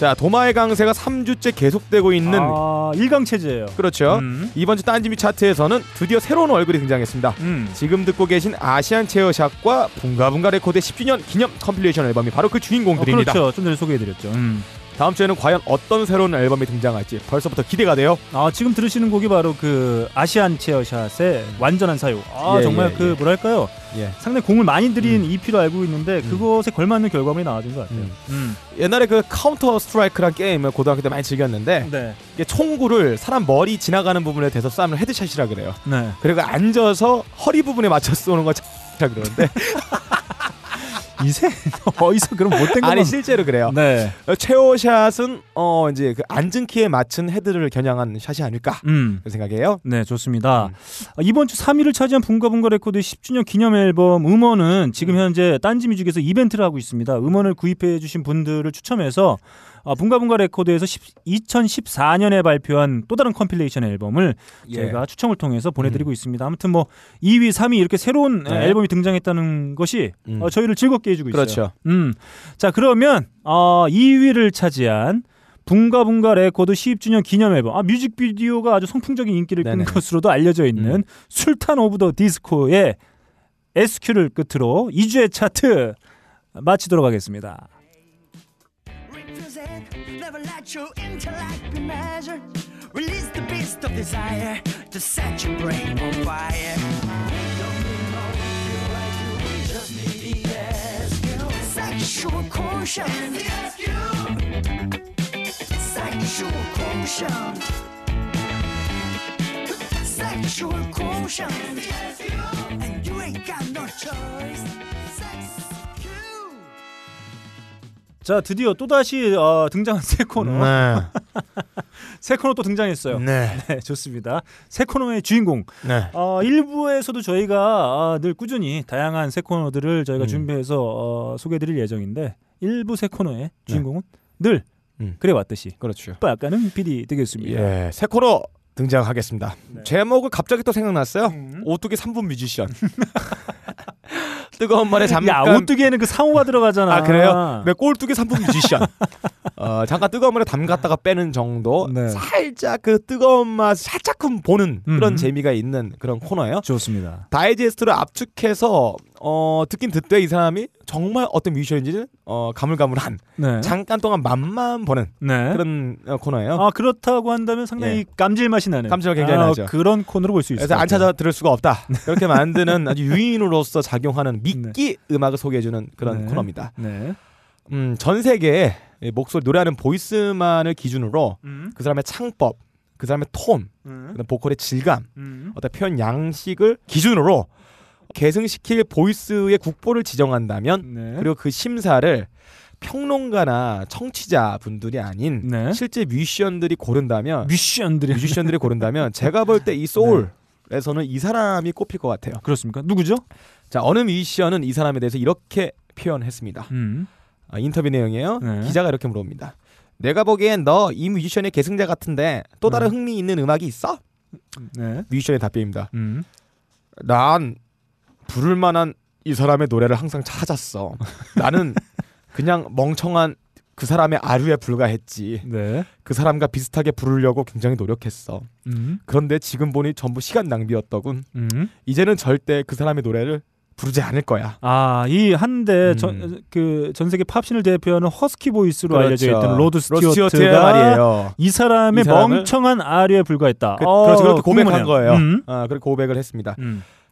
자, 도마의 강세가 3주째 계속되고 있는 아, 일강 체제예요. 그렇죠. 음. 이번 주 딴지 뮤직 차트에서는 드디어 새로운 얼굴이 등장했습니다. 음. 지금 듣고 계신 아시안 체어샷과 붕가붕가 레코드의 10주년 기념 컴필레이션 앨범이 바로 그 어, 주인공들입니다. 그렇죠. 좀 전에 소개해드렸죠. 음. 다음 주에는 과연 어떤 새로운 앨범이 등장할지 벌써부터 기대가 돼요. 아 지금 들으시는 곡이 바로 그 아시안 체어샷의 완전한 사육. 아 예, 정말 예, 그 예. 뭐랄까요? 예. 상당히 공을 많이 들인 EP로 알고 있는데 그것에 걸맞는 결과물이 나와준 것 같아요. 음. 음. 옛날에 그 카운터 스트라이크란 게임을 고등학교 때 많이 즐겼는데 네. 이게 총구를 사람 머리 지나가는 부분에 대서 쏘면 headshot이라 그래요. 네. 그리고 앉아서 허리 부분에 맞춰 쏘는 거 X라 그러는데 이세 어디서 그런 못된 것만 아니 실제로 그래요. 네. 어, 체어샷은 어 이제 그 앉은 키에 맞춘 head를 겨냥한 샷이 아닐까 음. 그 생각이에요. 네, 좋습니다. 음. 아, 이번 주 3위를 차지한 붕가붕가 레코드의 10주년 기념 앨범 음원은 지금 현재 딴지 뮤직에서 이벤트를 하고 있습니다. 음원을 구입해 주신 분들을 추첨해서 아, 붕가붕가 레코드에서 10 2014년에 발표한 또 다른 컴필레이션 앨범을 예. 저희가 추첨을 통해서 보내드리고 있습니다. 아무튼 뭐 2위, 3위 이렇게 새로운 네. 앨범이 등장했다는 것이 음. 어, 저희를 즐겁게 해주고 있어요. 그렇죠. 음, 자 그러면 어, 2위를 차지한 붕가붕가 레코드 10주년 기념 앨범. 아 뮤직비디오가 아주 선풍적인 인기를 끈. 것으로도 알려져 있는 음. 술탄 오브 더 디스코의 SQ를 끝으로 2주의 차트 마치도록 하겠습니다. Never let your intellect be measured. Release the beast of desire to set your brain on fire. Sexual quotient. Sexual quotient. Sexual quotient. And you ain't got no choice. 자 드디어 또 다시 어, 등장한 새 코너. 네. 새 코너 또 등장했어요. 네. 네, 좋습니다. 새 코너의 주인공. 네. 어, 1부에서도 저희가 어, 늘 꾸준히 다양한 새 코너들을 저희가 음. 준비해서 어, 소개해드릴 예정인데 1부 새 코너의 주인공은 늘 음. 그래 왔듯이 그렇죠. 약간은 PD 되겠습니다. 예, 새 코너 등장하겠습니다. 네. 제목을 갑자기 또 생각났어요. 음. 오뚜기 3분 뮤지션. 뜨거운 말에 야 잠깐 오뚜기에는 그 상호가 들어가잖아. 아 그래요? 네, 꼴뚜기 3분 뮤지션. 어, 잠깐 뜨거운 물에 담갔다가 빼는 정도. 네. 살짝 그 뜨거운 맛 살짝큼 보는 그런 음. 재미가 있는 그런 코너예요. 좋습니다. 다이제스트를 압축해서 어, 듣긴 듣되 이 사람이 정말 어떤 뮤지션인지는 어, 가물가물한 네. 잠깐 동안 맛만 보는 네. 그런 어, 코너예요. 아 그렇다고 한다면 상당히 예. 감질맛이 나는. 감질맛 굉장히 아, 나죠. 그런 코너로 볼 수 있어요. 그래서 안 찾아 들을 수가 없다. 그렇게 만드는 아주 유인으로서 작용하는 미끼 음악을 소개해주는 그런 네. 코너입니다. 네. 음, 전 세계에 이 목소리 노래하는 보이스만을 기준으로 음. 그 사람의 창법, 그 사람의 톤, 음. 보컬의 질감, 음. 어떤 표현 양식을 기준으로 계승시킬 보이스의 국보를 지정한다면 네. 그리고 그 심사를 평론가나 청취자 분들이 아닌 네. 실제 뮤지션들이 고른다면 뮤지션들이 뮤지션들이 고른다면 제가 볼 때 이 소울에서는 이 사람이 꼽힐 것 같아요. 그렇습니까? 누구죠? 자 어느 뮤지션은 이 사람에 대해서 이렇게 표현했습니다. 음. 아, 인터뷰 내용이에요. 네. 기자가 이렇게 물어봅니다. 내가 보기엔 너 이 뮤지션의 계승자 같은데 또 다른 네. 흥미 있는 음악이 있어? 네. 뮤지션의 답변입니다. 음. 난 부를 만한 이 사람의 노래를 항상 찾았어. 나는 그냥 멍청한 그 사람의 아류에 불과했지. 네. 그 사람과 비슷하게 부르려고 굉장히 노력했어. 음. 그런데 지금 보니 전부 시간 낭비였더군. 음. 이제는 절대 그 사람의 노래를 부르지 않을 거야. 아, 이 한때 음. 전, 그, 전 세계 팝신을 대표하는 husky voice로 그렇죠. 알려져 있던 로드 스튜어트가 말이에요. 이 사람의 이 멍청한 아류에 불과했다. 그, 어, 그렇죠. 그렇게 고백한 궁금하네요. 거예요. 음. 아, 그렇게 고백을 했습니다.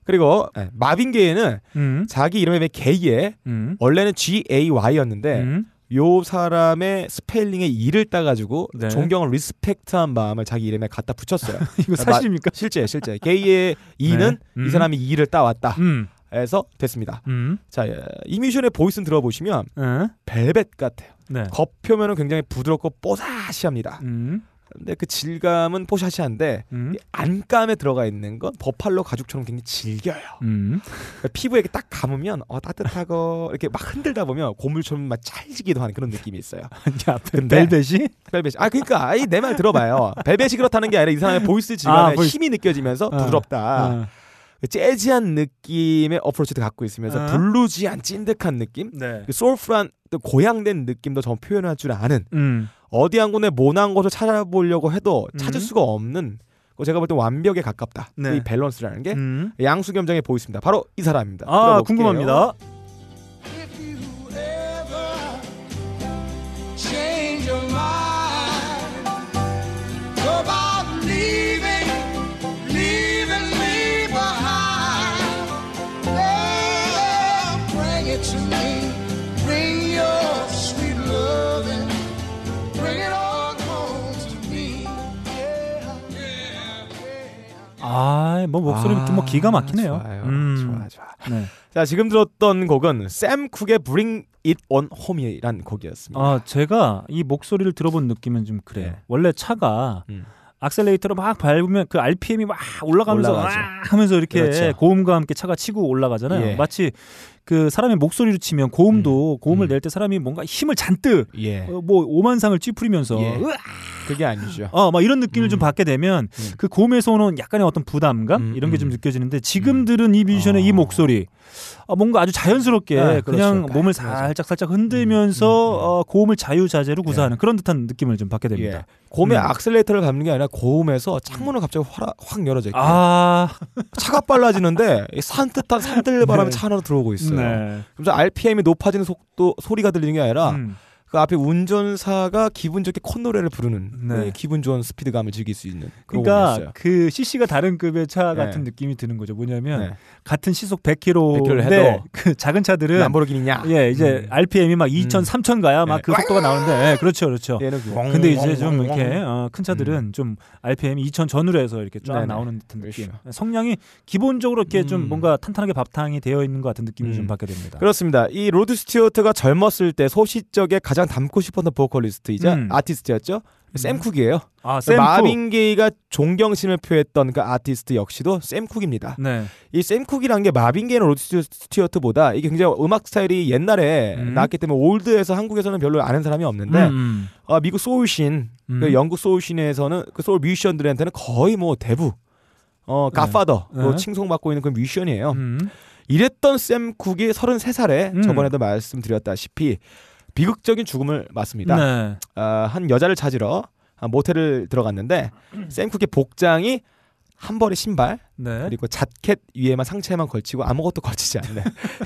음. 그리고 네, 마빈 게이는 음. 자기 이름의 게이에 음. 원래는 G A Y였는데 음. 요 사람의 스펠링에 E를 따가지고 네. 존경을 respect한 마음을 자기 이름에 갖다 붙였어요. 이거 사실입니까? 실제 실제 게이의 E는 네. 음. 이 사람이 E를 따왔다. 음. 해서 됐습니다. 음. 자, 예, 이 뮤지션의 voice는 들어보시면 에? 벨벳 같아요. 네. 겉표면은 굉장히 부드럽고 뽀샤시합니다. 음. 근데 그 질감은 뽀샤시한데 음. 이 안감에 들어가 있는 건 버팔로 가죽처럼 굉장히 질겨요. 음. 그러니까 피부에 딱 감으면 어, 따뜻하고 이렇게 막 흔들다 보면 고물처럼 막 찰지기도 하는 그런 느낌이 있어요. 야, 근데- 벨벳이? 벨벳이 아 그러니까 내 말 들어봐요. 벨벳이 그렇다는 게 아니라 이 사람의 voice 질감에 아, voice. 힘이 느껴지면서 어. 부드럽다. 어. 재즈한 느낌의 approach도 갖고 있으면서 어. bluesy한 찐득한 느낌, 네. 그 soulful한 또 고양된 느낌도 전 표현할 줄 아는 음. 어디 한 군데 모난 곳을 찾아보려고 해도 찾을 음. 수가 없는 그 제가 볼 때 완벽에 가깝다. 네. 이 밸런스라는 게 음. 양수 겸장에 보이습니다. 바로 이 사람입니다. 아, 들어볼게요. 궁금합니다. 아, 뭐 목소리 아, 뭐 기가 막히네요. 좋아요. 음. 좋아, 좋아. 네. 자, 지금 들었던 곡은 샘 쿡의 Bring It On Home이란 곡이었습니다. 아, 제가 이 목소리를 들어본 느낌은 좀 그래요. 네. 원래 차가 음. 악셀레이터로 막 밟으면 그 RPM이 막 올라가면서 올라가죠. 와 하면서 이렇게 그렇죠. 고음과 함께 차가 치고 올라가잖아요. 예. 마치 그 사람의 목소리로 치면 고음도 고음을 음. 낼때 사람이 뭔가 힘을 잔뜩 예. 어, 뭐 오만상을 찌푸리면서 예. 그게 아니죠. 어, 막 이런 느낌을 좀 음. 받게 되면 음. 그 고음에서 오는 약간의 어떤 부담감 음, 이런 게좀 음. 느껴지는데 지금 들은 이 뮤지션의 이 어. 목소리 어, 뭔가 아주 자연스럽게 아, 그냥 그렇죠. 몸을. 살짝 살짝 흔들면서 음, 음, 음. 어, 고음을 자유자재로 구사하는 그런 듯한 느낌을 좀 받게 됩니다. 예. 고음에 음. 악셀레이터를 밟는 게 아니라 고음에서 창문을 갑자기 확, 확 열어져 있고 아, 차가 빨라지는데 이 산뜻한 산들바람이 네. 차 안으로 들어오고 있어요. 네. 그래서 RPM이 높아지는 속도 소리가 들리는 게 아니라 음. 그 앞에 운전사가 기분 좋게 콧노래를 부르는 네. 네, 기분 좋은 스피드감을 즐길 수 있는 그러니까. 그 CC가 다른 급의 차 네. 같은 느낌이 드는 거죠. 뭐냐면 네. 같은 시속 100km인데 100km 를 해도 그 작은 차들은 람보르기니냐? 예, 이제 음. RPM이 막 2,000, 음. 3,000 가야 막 네. 그 속도가 나오는데, 예, 그렇죠, 그렇죠. 그 근데 이제 좀 이렇게 어, 큰 차들은 음. 좀 RPM이 2,000 전후로 해서 이렇게 쫙 네네. 나오는 듯한 느낌. 그렇죠. 성량이 기본적으로 이렇게 좀 음. 뭔가 탄탄하게 바탕이 되어 있는 것 같은 느낌을 음. 좀 받게 됩니다. 그렇습니다. 이 로드 스튜어트가 젊었을 때 소시적에 가장 닮고 싶었던 보컬리스트이자 음. 아티스트였죠. 샘 쿡이에요. 아, 샘 마빈 게이가 존경심을 표했던 그 아티스트 역시도 샘 쿡입니다. 네. 이 샘 쿡이라는 게 마빈 게이나 로드 스튜어트보다 이게 굉장히 음악 스타일이 옛날에 음. 나왔기 때문에 old해서 한국에서는 별로 아는 사람이 없는데 음, 어, 미국 소울신, 음. 그 영국 소울신에서는 그 소울 뮤지션들한테는 거의 뭐 대부 어 godfather로 네. 칭송받고 있는 그 뮤지션이에요. 음. 이랬던 샘 쿡이 33살에 음. 저번에도 말씀드렸다시피 비극적인 죽음을 맞습니다. 네. 아, 한 여자를 찾으러 한 모텔을 들어갔는데 샘 쿡의 복장이 한 벌의 신발 네. 그리고 자켓 위에만 상체에만 걸치고 아무것도 걸치지 않는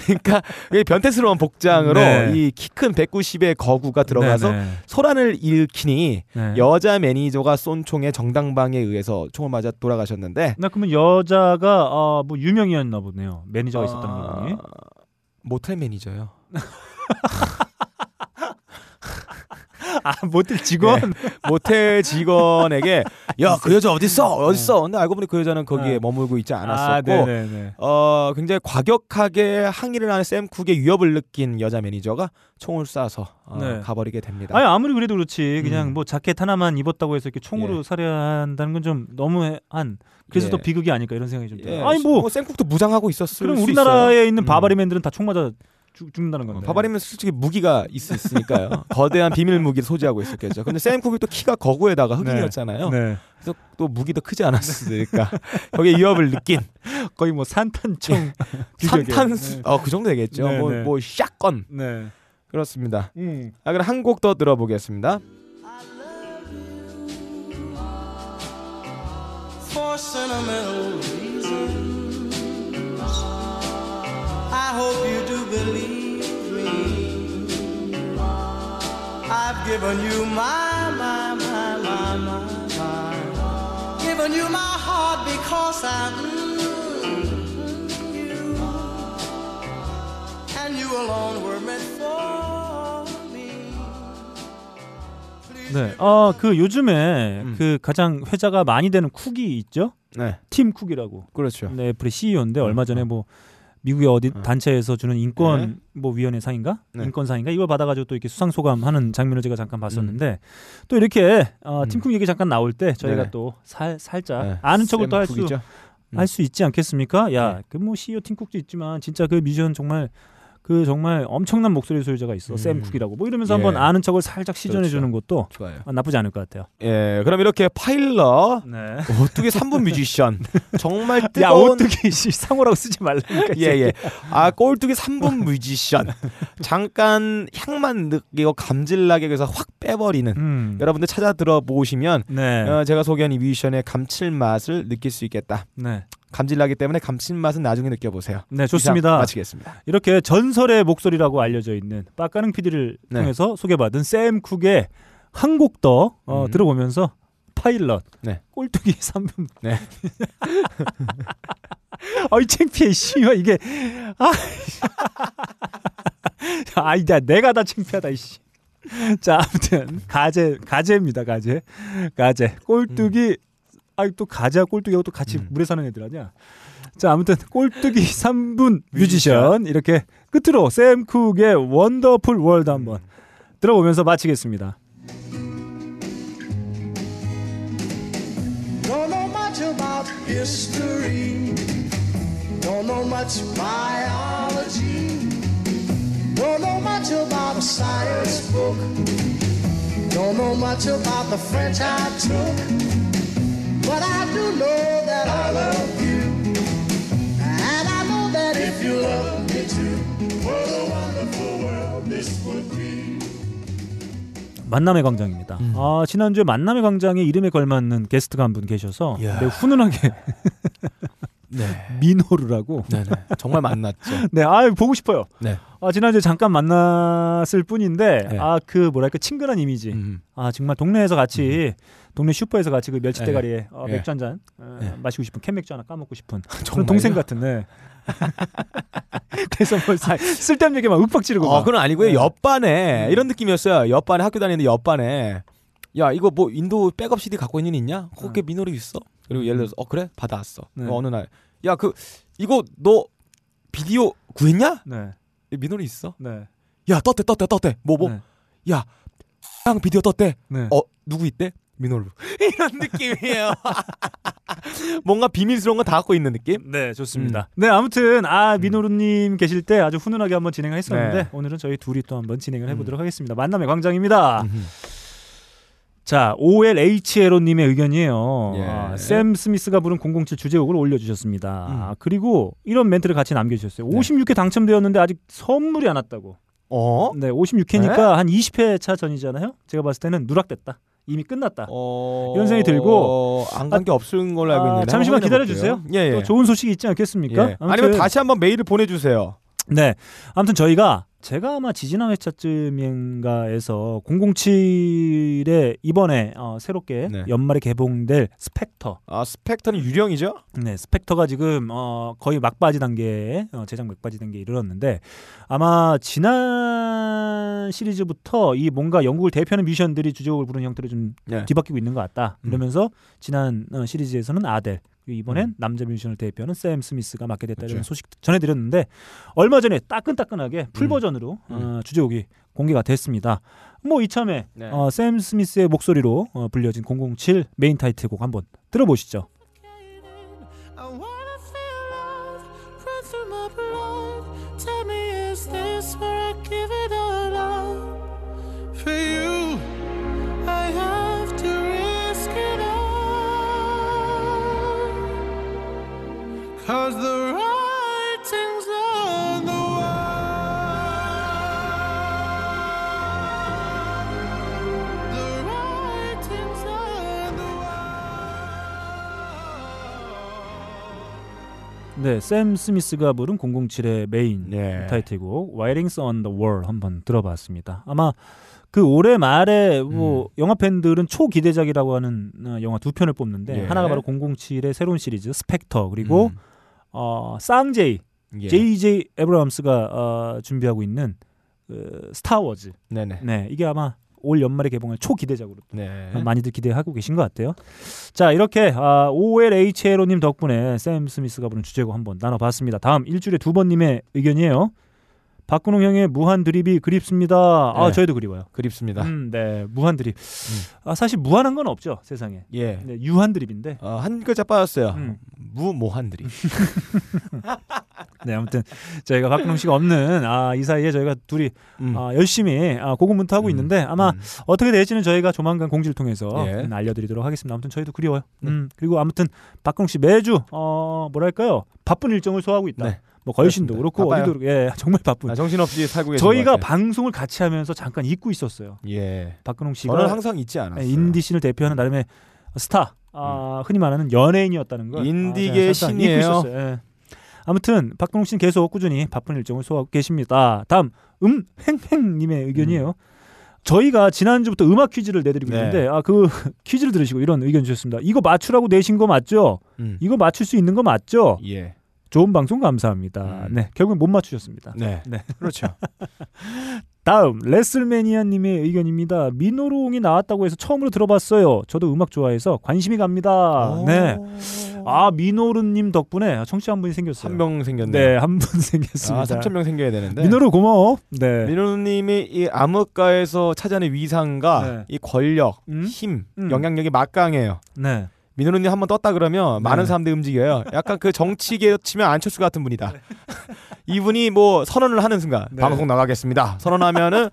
그러니까 이 변태스러운 복장으로 네. 이키 큰 190의 거구가 들어가서 네, 네. 소란을 일으키니 네. 여자 매니저가 쏜 총에 정당방에 의해서 총을 맞아 돌아가셨는데 나 그러면 여자가 어, 뭐 유명이었나 보네요. 매니저가 있었다는 아, 거니. 모텔 매니저요. 아, 모텔 직원. 네. 모텔 직원에게 야 그 여자 어디 있어 어디 있어 근데 알고 보니 그 여자는 거기에 네. 머물고 있지 아, 않았었고 네. 어 굉장히 과격하게 항의를 하는 샘 쿡의 위협을 느낀 여자 매니저가 총을 쏴서 어, 네. 가버리게 됩니다. 아니 아무리 그래도 그렇지 그냥 음. 뭐 자켓 하나만 입었다고 해서 이렇게 총으로 예. 살해한다는 건 좀 너무한 그래서 예. 더 비극이 아닐까 이런 생각이 좀 들어요. 예, 아니 뭐샘 쿡도 무장하고 있었을 그럼 수 우리나라에. 있는 음. 바바리맨들은 다총 맞아 죽, 죽는다는 건데. 바바리면 솔직히 무기가 있, 있으니까요. 거대한 비밀 무기를 소지하고 있었겠죠. 근데 샘 쿡이 또 키가 거구에다가 흑인이었잖아요. 네. 그래서 또 무기도 크지 않았으니까 거기에 위협을 느낀 거의 뭐 산탄총 규격이에요. 산탄 네. 어그 정도 되겠죠. 네, 뭐 네. 뭐 샷건 네. 그렇습니다. 음. 아 그럼 한 곡 더 들어보겠습니다. for sentimental reasons. I hope you do believe me. I've given you my, my, my, my, my, my. Given you my heart because I mm, you. And you alone were meant for me. 네. 아, 그 요즘에 음. 그 가장 회자가 많이 되는 쿡이 있죠? 네, 팀 쿡이라고. 그렇죠. 네, 애플의 CEO인데 어, 얼마 전에 어. 뭐 미국의 어디 어. 단체에서 주는 인권 네. 뭐 위원회 상인가? 네. 인권 상인가? 이걸 받아 가지고 또 이렇게 수상 소감하는 장면을 제가 잠깐 봤었는데 또 이렇게 어, 음. 팀쿡 얘기 잠깐 나올 때 저희가 네네. 또살 살짝 네, 아는 척을 또 할수쌤 쿡이죠. 할수 있지 않겠습니까? 야, 네. 그뭐 CEO 팀쿡도 있지만 진짜 그 뮤지션 정말 그 정말 엄청난 목소리 소유자가 있어. 음. 샘 쿡이라고. 뭐 이러면서 예. 한번 아는 척을 살짝 시전해 주는 것도 좋아요. 아, 나쁘지 않을 것 같아요. 예, 그럼 이렇게 파일럿 네. 오뚜기 3분 뮤지션 정말 야, 뜨거운 오뚜기 씨 상호라고 쓰지 말라니까. 예, 예. 아, 꼴뚜기 3분 뮤지션. 잠깐 향만 느끼고 감질나게 그래서 확 빼버리는. 음. 여러분들 찾아 들어보시면 네. 어, 제가 소개한 이 뮤지션의 감칠맛을 느낄 수 있겠다. 네. 감질나기 때문에 감칠맛은 나중에 느껴보세요. 네, 좋습니다. 마치겠습니다. 이렇게 전설의 목소리라고 알려져 있는 빡가능 PD를 네. 통해서 소개받은 샘 쿡의 한 곡더 어, 음. 들어보면서 파일럿 네. 꼴뚜기 3분 네. 어이 창피해 씨발 이게 아 아이다 내가 다 창피하다 이씨 자 아무튼 가제 가제입니다 가제 가제 꼴뚜기 아이 또 가제와 꼴뚜기하고 또 같이 음. 물에 사는 애들 아니야 자 아무튼 꼴뚜기 3분 뮤지션 이렇게 끝으로 샘 쿡의 Wonderful World 한번 들어보면서 마치겠습니다 Don't know much about history. Don't know much biology. Don't know much about a science book. Don't know much about the French I took. But I do know that I love you. And I know that if you love me too, what a wonderful world this would be. 만남의 광장입니다. 음. 아 지난주에 만남의 광장에 이름에 걸맞는 게스트가 한 분 계셔서 이야. 매우 훈훈하게 네. 민호루라고 네네. 정말 만났죠. 네, 아 보고 싶어요. 네. 아 지난주에 잠깐 만났을 뿐인데 네. 아그 뭐랄까 친근한 이미지. 음. 아 정말 동네에서 같이 동네 슈퍼에서 같이 그 멸치 네. 대가리에 어, 네. 맥주 한잔 어, 네. 마시고 싶은 캔 맥주 하나 까먹고 싶은 그런? 동생 같은 네. 그래서 뭐 쓸- 쓸데없는 얘기만 윽박 지르고 어, 막. 그건 아니고요. 네. 옆반에 이런 느낌이었어요. 옆반에 학교 다니는데 옆반에 야 이거 뭐 윈도 백업 CD 갖고 있는 애 있냐? 거기에 미노루 있어. 그리고 예를 들어서 어 그래 받아왔어. 네. 어, 어느 날 야 그 이거 너 비디오 구했냐? 네. 미노루 있어. 네. 야 떴대 떴대 떴대 뭐 뭐. 네. 야양 비디오 떴대. 네. 어 누구 있대? 미노루. 이런 느낌이에요. 뭔가 비밀스러운 거 다 갖고 있는 느낌? 네, 좋습니다. 네, 아무튼 아 민호루님 계실 때 아주 훈훈하게 한번 진행을 했었는데 네. 오늘은 저희 둘이 또 한번 진행을 해보도록 하겠습니다. 만남의 광장입니다. 자, OLHLO님의 의견이에요. 예. 아, 샘 스미스가 부른 007 주제곡을 올려주셨습니다. 음. 아, 그리고 이런 멘트를 같이 남겨주셨어요. 56회 당첨되었는데 아직 선물이 안 왔다고. 어? 네, 56회니까 한 20회 차 전이잖아요. 제가 봤을 때는 누락됐다. 이미 끝났다. 어... 이런 생각이 들고 안 간게 없을 걸로 알고 아, 있는데 잠시만 한번 기다려 주세요. 예, 예. 또 좋은 소식이 있지 않겠습니까? 예. 아니면 다시 한번 메일을 보내주세요. 네. 아무튼 저희가 제가 아마 지지난 회차쯤인가에서 007에 이번에 어, 새롭게 네. 연말에 개봉될 스펙터. 아 스펙터는 유령이죠? 네, 스펙터가 지금 어, 거의 막바지 단계에 어, 제작 막바지 단계에 이르렀는데 아마 지난 시리즈부터 이 뭔가 영국을 대표하는 뮤지션들이 주제곡을 부르는 형태로 좀 네. 뒤바뀌고 있는 것 같다. 음. 이러면서 지난 어, 시리즈에서는 아델 이번엔 음. 남자 뮤지션을 대표하는 샘 스미스가 맡게 됐다는 그렇죠. 소식 전해드렸는데 얼마 전에 따끈따끈하게 풀 음. 버전으로 어, 주제곡이 공개가 됐습니다. 뭐 이참에 네. 어, 샘 스미스의 목소리로 어, 불려진 007 메인 타이틀곡 한번 들어보시죠. Cause the writing's on the wall. The writing's on the 네, 샘 스미스가 부른 007의 메인 네. 타이틀곡 Writing's on the Wall 한번 들어봤습니다. 아마 그 올해 말에 뭐 영화 팬들은 초기대작이라고 하는 어, 영화 두 편을 뽑는데 예. 하나가 바로 007의 새로운 시리즈 스펙터 그리고 음. 어, 쌍제이 예. J.J. 에브라함스가 어, 준비하고 있는 그 스타워즈. 네네. 네, 이게 아마 올 연말에 개봉할 초기대작으로 네. 어, 많이들 기대하고 계신 것 같아요. 자, 이렇게 아, OLHLO님 덕분에 샘 스미스가 부른 주제곡 한번 나눠봤습니다. 다음 일주일에 두 번님의 의견이에요. 박근홍 형의 무한 드립이 그립습니다. 아, 네. 저희도 그리워요. 그립습니다. 음, 네, 무한 드립. 아, 사실 무한한 건 없죠 세상에. 예. 네, 유한 드립인데. 어, 한 글자 빠졌어요. 음. 무모한들이. 네, 아무튼 저희가 박근홍 씨가 없는 아, 이 사이에 저희가 둘이 음. 아, 열심히 아, 고군분투하고 있는데 아마 어떻게 될지는 저희가 조만간 공지를 통해서 예. 음, 알려드리도록 하겠습니다. 아무튼 저희도 그리워요. 음, 그리고 아무튼 박근홍 씨 매주 어, 뭐랄까요 바쁜 일정을 소화하고 있다. 네. 뭐 걸신도. 그렇고 바빠요. 어디도 예 정말 바쁜. 아, 정신없이 살고 계신 저희가. 방송을 같이 하면서 잠깐 잊고 있었어요. 예. 박근홍 씨가 저는 항상 잊지 않았어요. 예, 인디씬을 대표하는 나름의 스타, 아, 흔히 말하는 연예인이었다는 걸 인디계의 아, 잠깐 신이에요. 예. 아무튼 박근홍 씨는 계속 꾸준히 바쁜 일정을 소화하고 계십니다. 다음 음행행님의 의견이에요. 저희가 지난주부터 음악 퀴즈를 내드리고 네. 있는데 아 그 퀴즈를 들으시고 이런 의견 주셨습니다. 이거 맞추라고 내신 거 맞죠? 음. 이거 맞출 수 있는 거 맞죠? 예. 좋은 방송 감사합니다. 네, 결국 못 맞추셨습니다. 네. 네. 그렇죠. 다음 레슬매니아님의 의견입니다. 민호롱이 나왔다고 해서 처음으로 들어봤어요. 저도 음악 좋아해서 관심이 갑니다. 네. 아 민호루님 덕분에 청취자 한 분이 생겼어요. 한 명 생겼네요. 네, 한 분 생겼습니다. 아, 3천 명 생겨야 되는데. 민호루 고마워. 네. 민호님이 이 암흑가에서 차지하는 위상과 네. 이 권력, 음? 힘, 음. 영향력이 막강해요. 네. 민호님 한 번 떴다 그러면 네. 많은 사람들이 움직여요. 약간 그 정치계 치면 안철수 같은 분이다. 네. 이분이 뭐 선언을 하는 순간 네. 방송 나가겠습니다. 선언하면은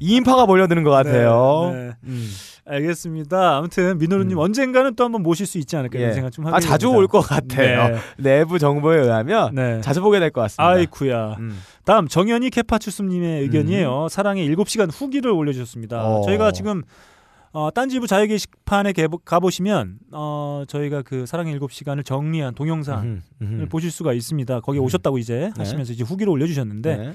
이인파가 몰려드는 것 같아요. 네, 네. 음. 알겠습니다. 아무튼 민호루님 언젠가는 또 한번 모실 수 있지 않을까 이런 예. 생각 좀아 하게 자주 됩니다. 올것 같아요. 네. 내부 정보에 의하면 네. 자주 보게 될 것 같습니다. 아이쿠야. 음. 다음 정현이 케파추스님의 의견이에요. 사랑의 7시간 후기를 올려주셨습니다. 어. 저희가 지금 어, 딴지부 자유 게시판에 개- 가보시면 어, 저희가 그 사랑의 7시간을 정리한 동영상을 음, 음. 보실 수가 있습니다. 거기 오셨다고 이제 네. 하시면서 이제 후기를 올려주셨는데 네.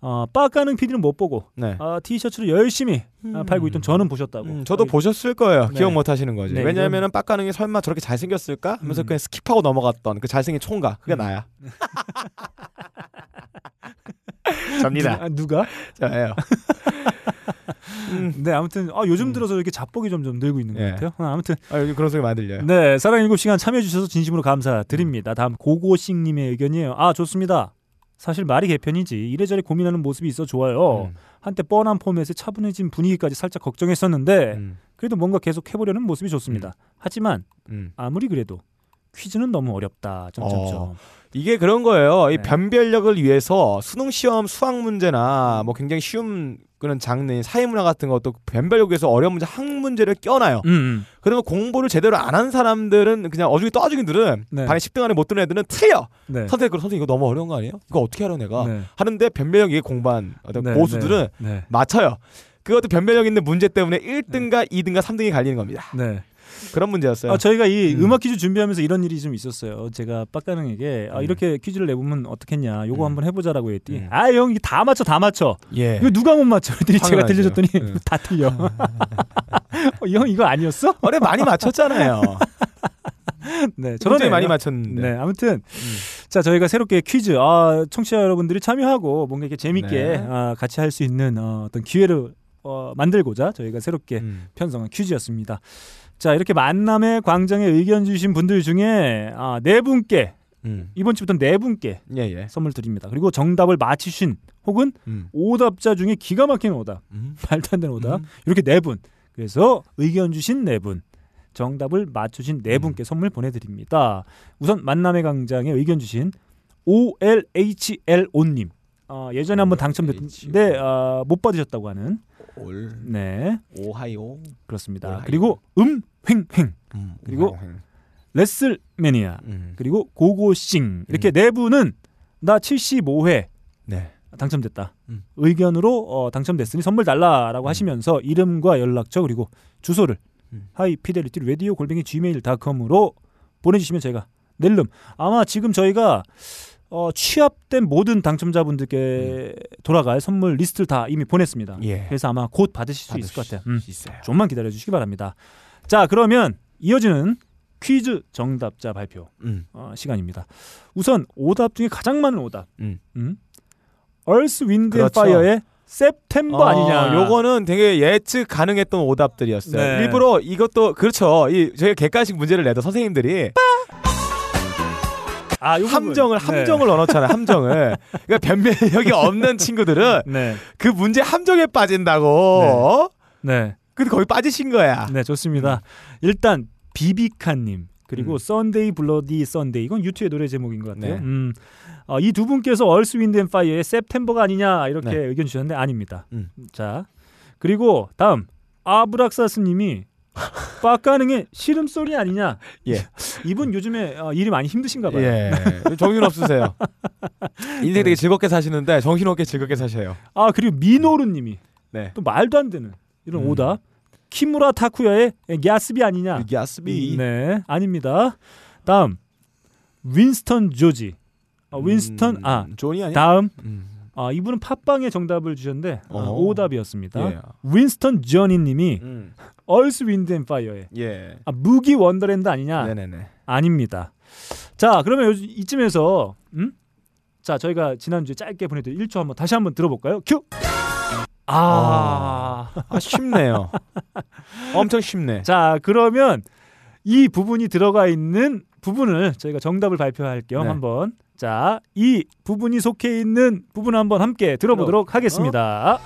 어, 빠까는 PD는 못 보고 네. 어, 티셔츠를 열심히 아, 팔고 있던 저는 보셨다고. 음, 저도 거기- 보셨을 거예요. 네. 기억 못 하시는 거지. 네, 왜냐하면 빡가능이 설마 저렇게 잘생겼을까 하면서 음. 그냥 skip하고 넘어갔던 그 잘생긴 총각. 그게 나야. 접니다. 누, 아, 누가? 저예요. 네 아무튼 아, 요즘 들어서 이렇게 자뻑이 점점 늘고 있는 것 예. 같아요. 아, 아무튼 아, 여기 그런 소리 많이 들려요. 네, 사랑 7시간 참여해 주셔서 진심으로 감사드립니다. 다음 고고식 님의 의견이에요. 아, 좋습니다. 사실 말이 개편이지 이래저래 고민하는 모습이 있어 좋아요. 음. 한때 뻔한 포맷에 차분해진 분위기까지 살짝 걱정했었는데 음. 그래도 뭔가 계속 해보려는 모습이 좋습니다. 하지만 음. 아무리 그래도 퀴즈는 너무 어렵다. 점점점. 어. 이게 그런 거예요. 이 네. 변별력을 위해서 수능 시험 수학 문제나 뭐 굉장히 쉬운 그런 장르 사회문화 같은 것도 변별력 위해서 어려운 문제 학 문제를 껴놔요. 음, 음. 그러면 공부를 제대로 안 한 사람들은 그냥 어중이 떠중이들은 네. 반에 10등 안에 못 드는 애들은 틀려. 네. 선생님 그럼 선생님 이거 너무 어려운 거 아니에요? 이거 어떻게 하려 내가 네. 하는데 변별력 이게 공부한 네, 고수들은 네. 네. 맞춰요. 그것도 변별력 있는 문제 때문에 1등과 2등과 3등이 갈리는 겁니다. 네. 그런 문제였어요. 아, 저희가 이 음. 음. 악 퀴즈 준비하면서 이런 일이 좀 있었어요. 제가 빡가능에게 아, 음. 이렇게 퀴즈를 내보면 어떻겠냐. 요거 음. 한번 해보자라고 했더니 음. 아, 형, 이거 다 맞춰, 다 맞춰. 예. 이거 누가 못 맞춰? 그랬더니 제가. 들려줬더니 네. 다 틀려. 어, 이형 이거 아니었어? 어래 많이 맞췄잖아요. 네, 저런데 저런 많이 맞췄는데. 네, 아무튼 음. 자 저희가 새롭게 퀴즈, 아, 청취자 여러분들이 참여하고 뭔가 이렇게 재밌게 네. 아, 같이 할 수 있는 어, 어떤 기회를 어, 만들고자 저희가 새롭게 음. 편성한 퀴즈였습니다. 자 이렇게 만남의 광장에 의견 주신 분들 중에 아, 네 분께 음. 이번 주부터 네 분께 예, 예. 선물 드립니다. 그리고 정답을 맞히신 혹은 음. 오답자 중에 기가 막히는 오답, 음. 말도 안 되는 오답 음. 이렇게 네 분. 그래서 의견 주신 네 분, 정답을 맞추신 네 음. 분께 선물 보내드립니다. 우선 만남의 광장에 의견 주신 OLHLO님. 어, 예전에 한번 당첨됐는데 어, 못 받으셨다고 하는 올 네 오하이오. 그렇습니다. 오하이오. 그리고 음횡횡 음. 그리고 오하이오. 레슬매니아 음. 그리고 고고싱 이렇게 네 분은 나 75회 네. 당첨됐다. 음. 의견으로 어, 당첨됐으니 선물 달라라고 하시면서 이름과 연락처 그리고 주소를 음. 하이피델리티 라디오 골뱅이 gmail.com으로 보내 주시면 저희가 낼름 아마 지금 저희가 어, 취합된 모든 당첨자분들께 돌아갈 선물 리스트를 다 이미 보냈습니다. 음. 예. 그래서 아마 곧 받으실 수 있을 것수 같아요. 음. 있어요. 좀만 기다려 주시기 바랍니다. 자, 그러면 이어지는 퀴즈 정답자 발표 음. 어, 시간입니다. 우선 오답 중에 가장 많은 오답. 음. 음? 얼스 윈드 앤. 파이어의 september 어, 아니냐. 요거는 되게 예측 가능했던 오답들이었어요. 네. 일부러 이것도 그렇죠. 이 저희가 객관식 문제를 내도 선생님들이 아. 함정을 네. 함정을 넣어놓잖아요. 함정을. 그러니까 변별력이 없는 친구들은 네. 그 문제 함정에 빠진다고. 네. 근데 거기 빠지신 거야. 네, 좋습니다. 일단 비비카님 그리고 음. Sunday Bloody Sunday 이건 U2의 노래 제목인 것 같아요. 네. 음. 어, 이두 분께서 얼스 윈드 앤 파이어의 september가 아니냐 이렇게 네. 의견 주셨는데 아닙니다. 음. 자 그리고 다음 아브락사스님이 빡가능의 신음 소리 아니냐. 예. 이분 요즘에 어, 일이 많이 힘드신가 봐요. 예. 정신 없으세요. 인생 되게 즐겁게 사시는데 정신 없게 즐겁게 사셔요. 아 그리고 미노루님이 네. 또 말도 안 되는 이런 음. 오답. 키무라 타쿠야의 야스비 아니냐. 야스비. 네, 아닙니다. 다음 윈스턴 조지. 아, 윈스턴 음, 아 존이 아니야? 다음 음. 아 이분은 팟빵에 정답을 주셨는데 아, 어. 오답이었습니다. 예. 윈스턴 조니님이 음. Earth Wind and Fire의 예. 아, Boogie Wonderland 아니냐? 네네네. 아닙니다. 자 그러면 요, 이쯤에서 음? 자 저희가 지난주에 짧게 보내드린 1초 한번 다시 한번 들어볼까요? 큐. 아. 아 쉽네요. 엄청 쉽네. 자 그러면 이 부분이 들어가 있는 부분을 저희가 정답을 발표할 겸 네. 한번 자 이 부분이 속해 있는 부분 한번 함께 들어보도록 하겠습니다.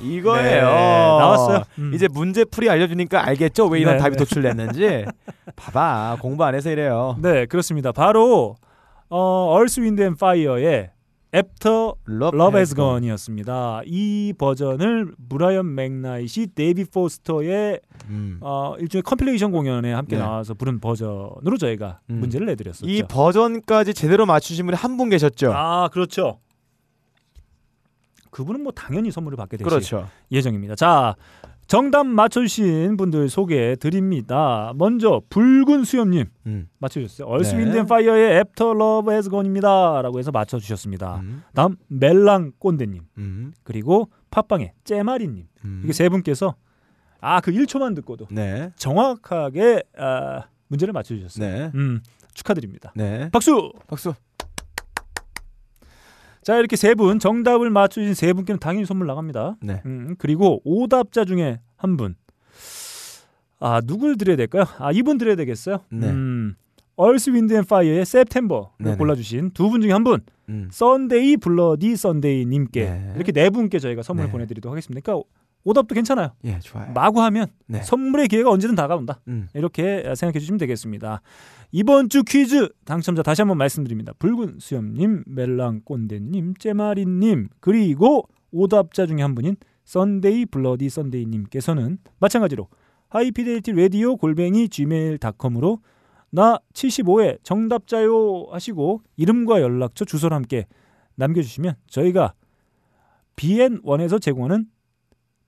이거예요. 네, 나왔어요. 음. 이제 문제 풀이 알려주니까 알겠죠? 왜 이런 네, 답이 네. 도출됐는지. 봐봐 공부 안 해서 이래요. 네 그렇습니다. 바로 어, Earth Wind and Fire의 After Love, Has Gone이었습니다. 이 버전을 브라이언 맥나이트, 데이빗 포스터의 음. 어, 일종의 compilation 공연에 함께 네. 나와서 부른 버전으로 저희가 음. 문제를 내드렸었죠. 이 버전까지 제대로 맞추신 분이 한 분 계셨죠? 아 그렇죠. 그분은 뭐 당연히 선물을 받게 되실 그렇죠. 예정입니다. 자 정답 맞춰주신 분들 소개해 드립니다. 먼저 붉은 수염님 음. 맞춰주셨어요. Earth 네. Wind and Fire의 After Love Has Gone입니다 라고 해서 맞춰주셨습니다. 음. 다음 멜랑 꼰대님 음. 그리고 팟빵의 째마리님 음. 이게 세 분께서 아 그 1초만 듣고도 네. 정확하게 아, 문제를 맞춰주셨어요. 네. 음 축하드립니다. 네. 박수. 박수. 자 이렇게 세 분 정답을 맞추신 세 분께는 당연히 선물 나갑니다. 네. 음, 그리고 오답자 중에 한 분. 아 누굴 드려야 될까요? 아 이분 드려야 되겠어요. 네. 음, Earth Wind and Fire의 네네. 골라주신 두 분 중에 한 분. 음. Sunday Bloody Sunday 님께 네. 이렇게 네 분께 저희가 선물 네. 보내드리도록 하겠습니다. 그러니까 오답도 괜찮아요. 예, 좋아요. 마구 하면 네. 선물의 기회가 언제든 다가온다. 음. 이렇게 생각해 주시면 되겠습니다. 이번 주 퀴즈 당첨자 다시 한번 말씀드립니다. 붉은 수염님, 멜랑꼰대님, 째마리님 그리고 오답자 중에 한 분인 Sunday Bloody Sunday님께서는 마찬가지로 High Fidelity 라디오 골뱅이 gmail.com으로 나 75회 정답자요 하시고 이름과 연락처 주소를 함께 남겨주시면 저희가 BN1에서 제공하는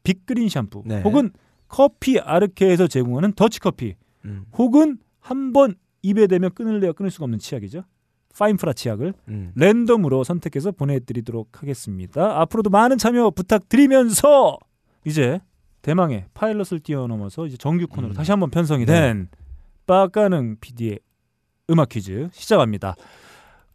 빅그린 샴푸 네. 혹은 커피 아르케에서 제공하는 더치커피 음. 혹은 한 번 입에 대면 끊을래야 끊을 수가 없는 치약이죠. 파인프라 치약을 음. 랜덤으로 선택해서 보내드리도록 하겠습니다. 앞으로도 많은 참여 부탁드리면서 이제 대망의 파일럿을 뛰어넘어서 이제 정규 코너로 음. 다시 한번 편성이 된 빠까능 PD의 음악 퀴즈 시작합니다.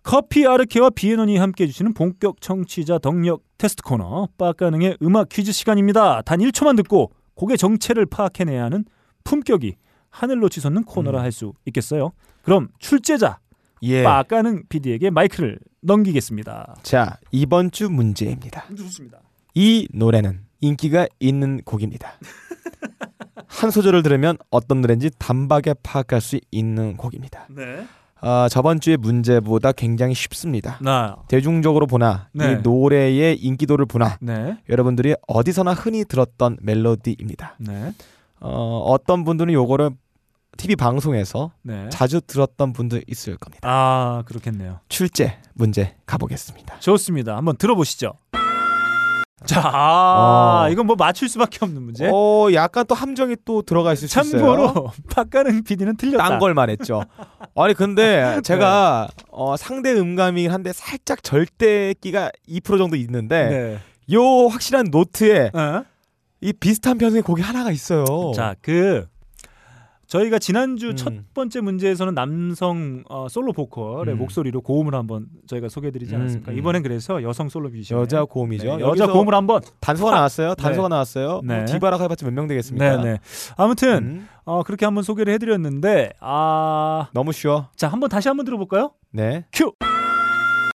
커피 아르케와 비에논이 함께 해주시는 본격 청취자 덕력 테스트 코너 빠까능의 음악 퀴즈 시간입니다. 단 1초만 듣고 곡의 정체를 파악해내야 하는 품격이 하늘로 치솟는 코너라 음. 할수 있겠어요. 그럼 출제자 예. 빠까능 PD에게 마이크를 넘기겠습니다. 자, 이번 주 문제입니다. 좋습니다. 이 노래는 인기가 있는 곡입니다. 한 소절을 들으면 어떤 노래인지 단박에 파악할 수 있는 곡입니다. 네. 아, 저번 주의 문제보다 굉장히 쉽습니다. 나. 대중적으로 보나 네. 이 노래의 인기도를 보나 네. 여러분들이 어디서나 흔히 들었던 멜로디입니다. 네. 어, 어떤 분들은 요거를 TV 방송에서 네. 자주 들었던 분도 있을 겁니다. 아, 그렇겠네요. 출제 문제 가보겠습니다. 좋습니다. 한번 들어보시죠. 자, 아, 어. 이건 뭐 맞출 수밖에 없는 문제. 어, 약간 또 함정이 또 들어가 있을 수 있어요. 참고로 박가능 PD는 틀렸다. 딴 걸 말했죠. 아니 근데 제가 어, 상대 음감이긴 한데 살짝 절대기가 2% 정도 있는데 네. 요 확실한 노트에 어? 이 비슷한 편의 곡이 하나가 있어요. 자, 그 저희가 지난주 음. 첫 번째 문제에서는 남성 어, 솔로 보컬의 음. 목소리로 고음을 한번 저희가 소개해드리지 음, 않았습니까? 음. 이번엔 그래서 여성 솔로 뮤지션 여자 고음이죠. 네, 여자 고음을 한번 단서가 나왔어요. 단서가 나왔어요. 네. 뭐 디바라고 해봤자 몇 명 되겠습니까? 네네 아무튼 음, 어, 그렇게 한번 소개를 해드렸는데 아, 너무 쉬워. 자 한번 다시 한번 들어볼까요? 네. 큐.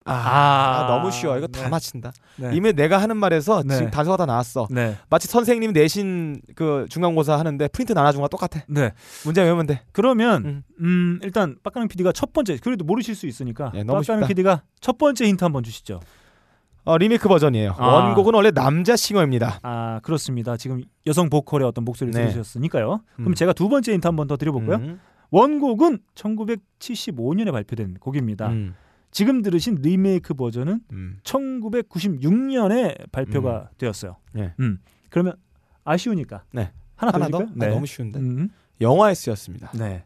아, 아, 너무 쉬워. 이거 다 네. 맞힌다. 네. 이미 내가 하는 말에서 네. 지금 단서가 다 나왔어. 네, 마치 선생님 내신 그 중간고사 하는데 프린트 나눠준 거랑 똑같아. 네. 문제 외우면 돼. 그러면 음. 음, 일단 빡가능 PD가 첫 번째 그래도 모르실 수 있으니까 네, 너무 빡가능 쉽다. PD가 첫 번째 힌트 한번 주시죠. 어, 리메이크 버전이에요. 아. 원곡은 원래 남자 singer입니다. 아 그렇습니다. 지금 여성 보컬의 어떤 목소리를 네. 들으셨으니까요. 그럼 음. 제가 두 번째 힌트 한번 더 드려볼까요? 음. 원곡은 1975년에 발표된 곡입니다. 음. 지금 들으신 리메이크 버전은 음. 1996년에 발표가 되었어요. 예. 음. 그러면 아쉬우니까 네. 하나, 하나 더? 드릴까요? 아, 너무 쉬운데. 음. 영화에 쓰였습니다. 네.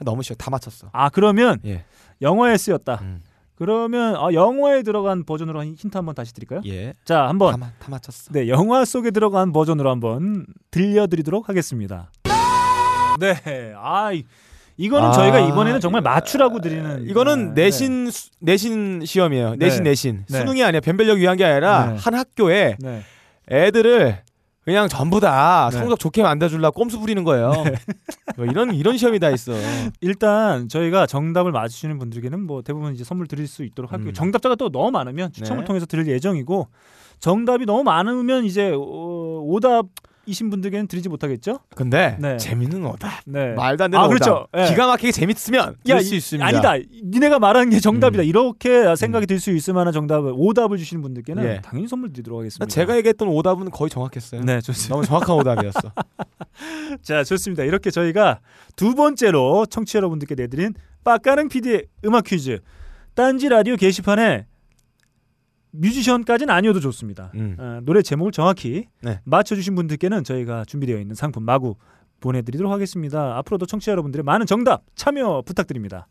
너무 쉬워. 다 맞췄어. 아 그러면 예. 영화에 쓰였다. 음. 그러면 아, 영화에 들어간 버전으로 한 힌트 한번 다시 드릴까요? 예. 자 한번 다, 마- 다 맞췄어. 네 영화 속에 들어간 버전으로 한번 들려드리도록 하겠습니다. 네, 아 이- 이거는 아, 저희가 이번에는 정말 맞추라고 드리는 이거는 아, 내신 수- 내신 시험이에요. 네. 내신 내신. 네. 수능이 아니야. 변별력 위한 게 아니라 네. 한 학교에 네. 애들을 그냥 전부 다 네. 성적 좋게 만들어주려고 꼼수 부리는 거예요. 뭐 이런 이런 시험이 다 있어. 일단 저희가 정답을 맞추시는 분들에게는 뭐 대부분 이제 선물 드릴 수 있도록 할게요. 음. 정답자가 또 너무 많으면 추첨을 네. 통해서 드릴 예정이고 정답이 너무 많으면 이제 어, 오답 이신 분들에게는 드리지 못하겠죠? 근데 네. 재밌는 오다. 네. 말도 안 되는 아. 그렇죠. 예. 기가 막히게 재밌으면 야, 될수 이- 있습니다. 아니다. 니네가 말하는 게 정답이다. 음. 이렇게 생각이 들수 있을 만한 정답을 오답을 주시는 분들께는 예. 당연히 선물 드리도록 하겠습니다. 제가 얘기했던 오답은 거의 정확했어요. 네, 좋습니다. 너무 정확한 오답이었어. 자, 좋습니다. 이렇게 저희가 두 번째로 청취자 여러분들께 내드린 빡가능 PD의 음악 퀴즈. 딴지 라디오 게시판에 뮤지션까지는 아니어도 좋습니다. 음. 어, 노래 제목을 정확히 네. 맞춰주신 분들께는 저희가 준비되어 있는 상품 마구 보내드리도록 하겠습니다. 앞으로도 청취자 여러분들의 많은 정답 참여 부탁드립니다.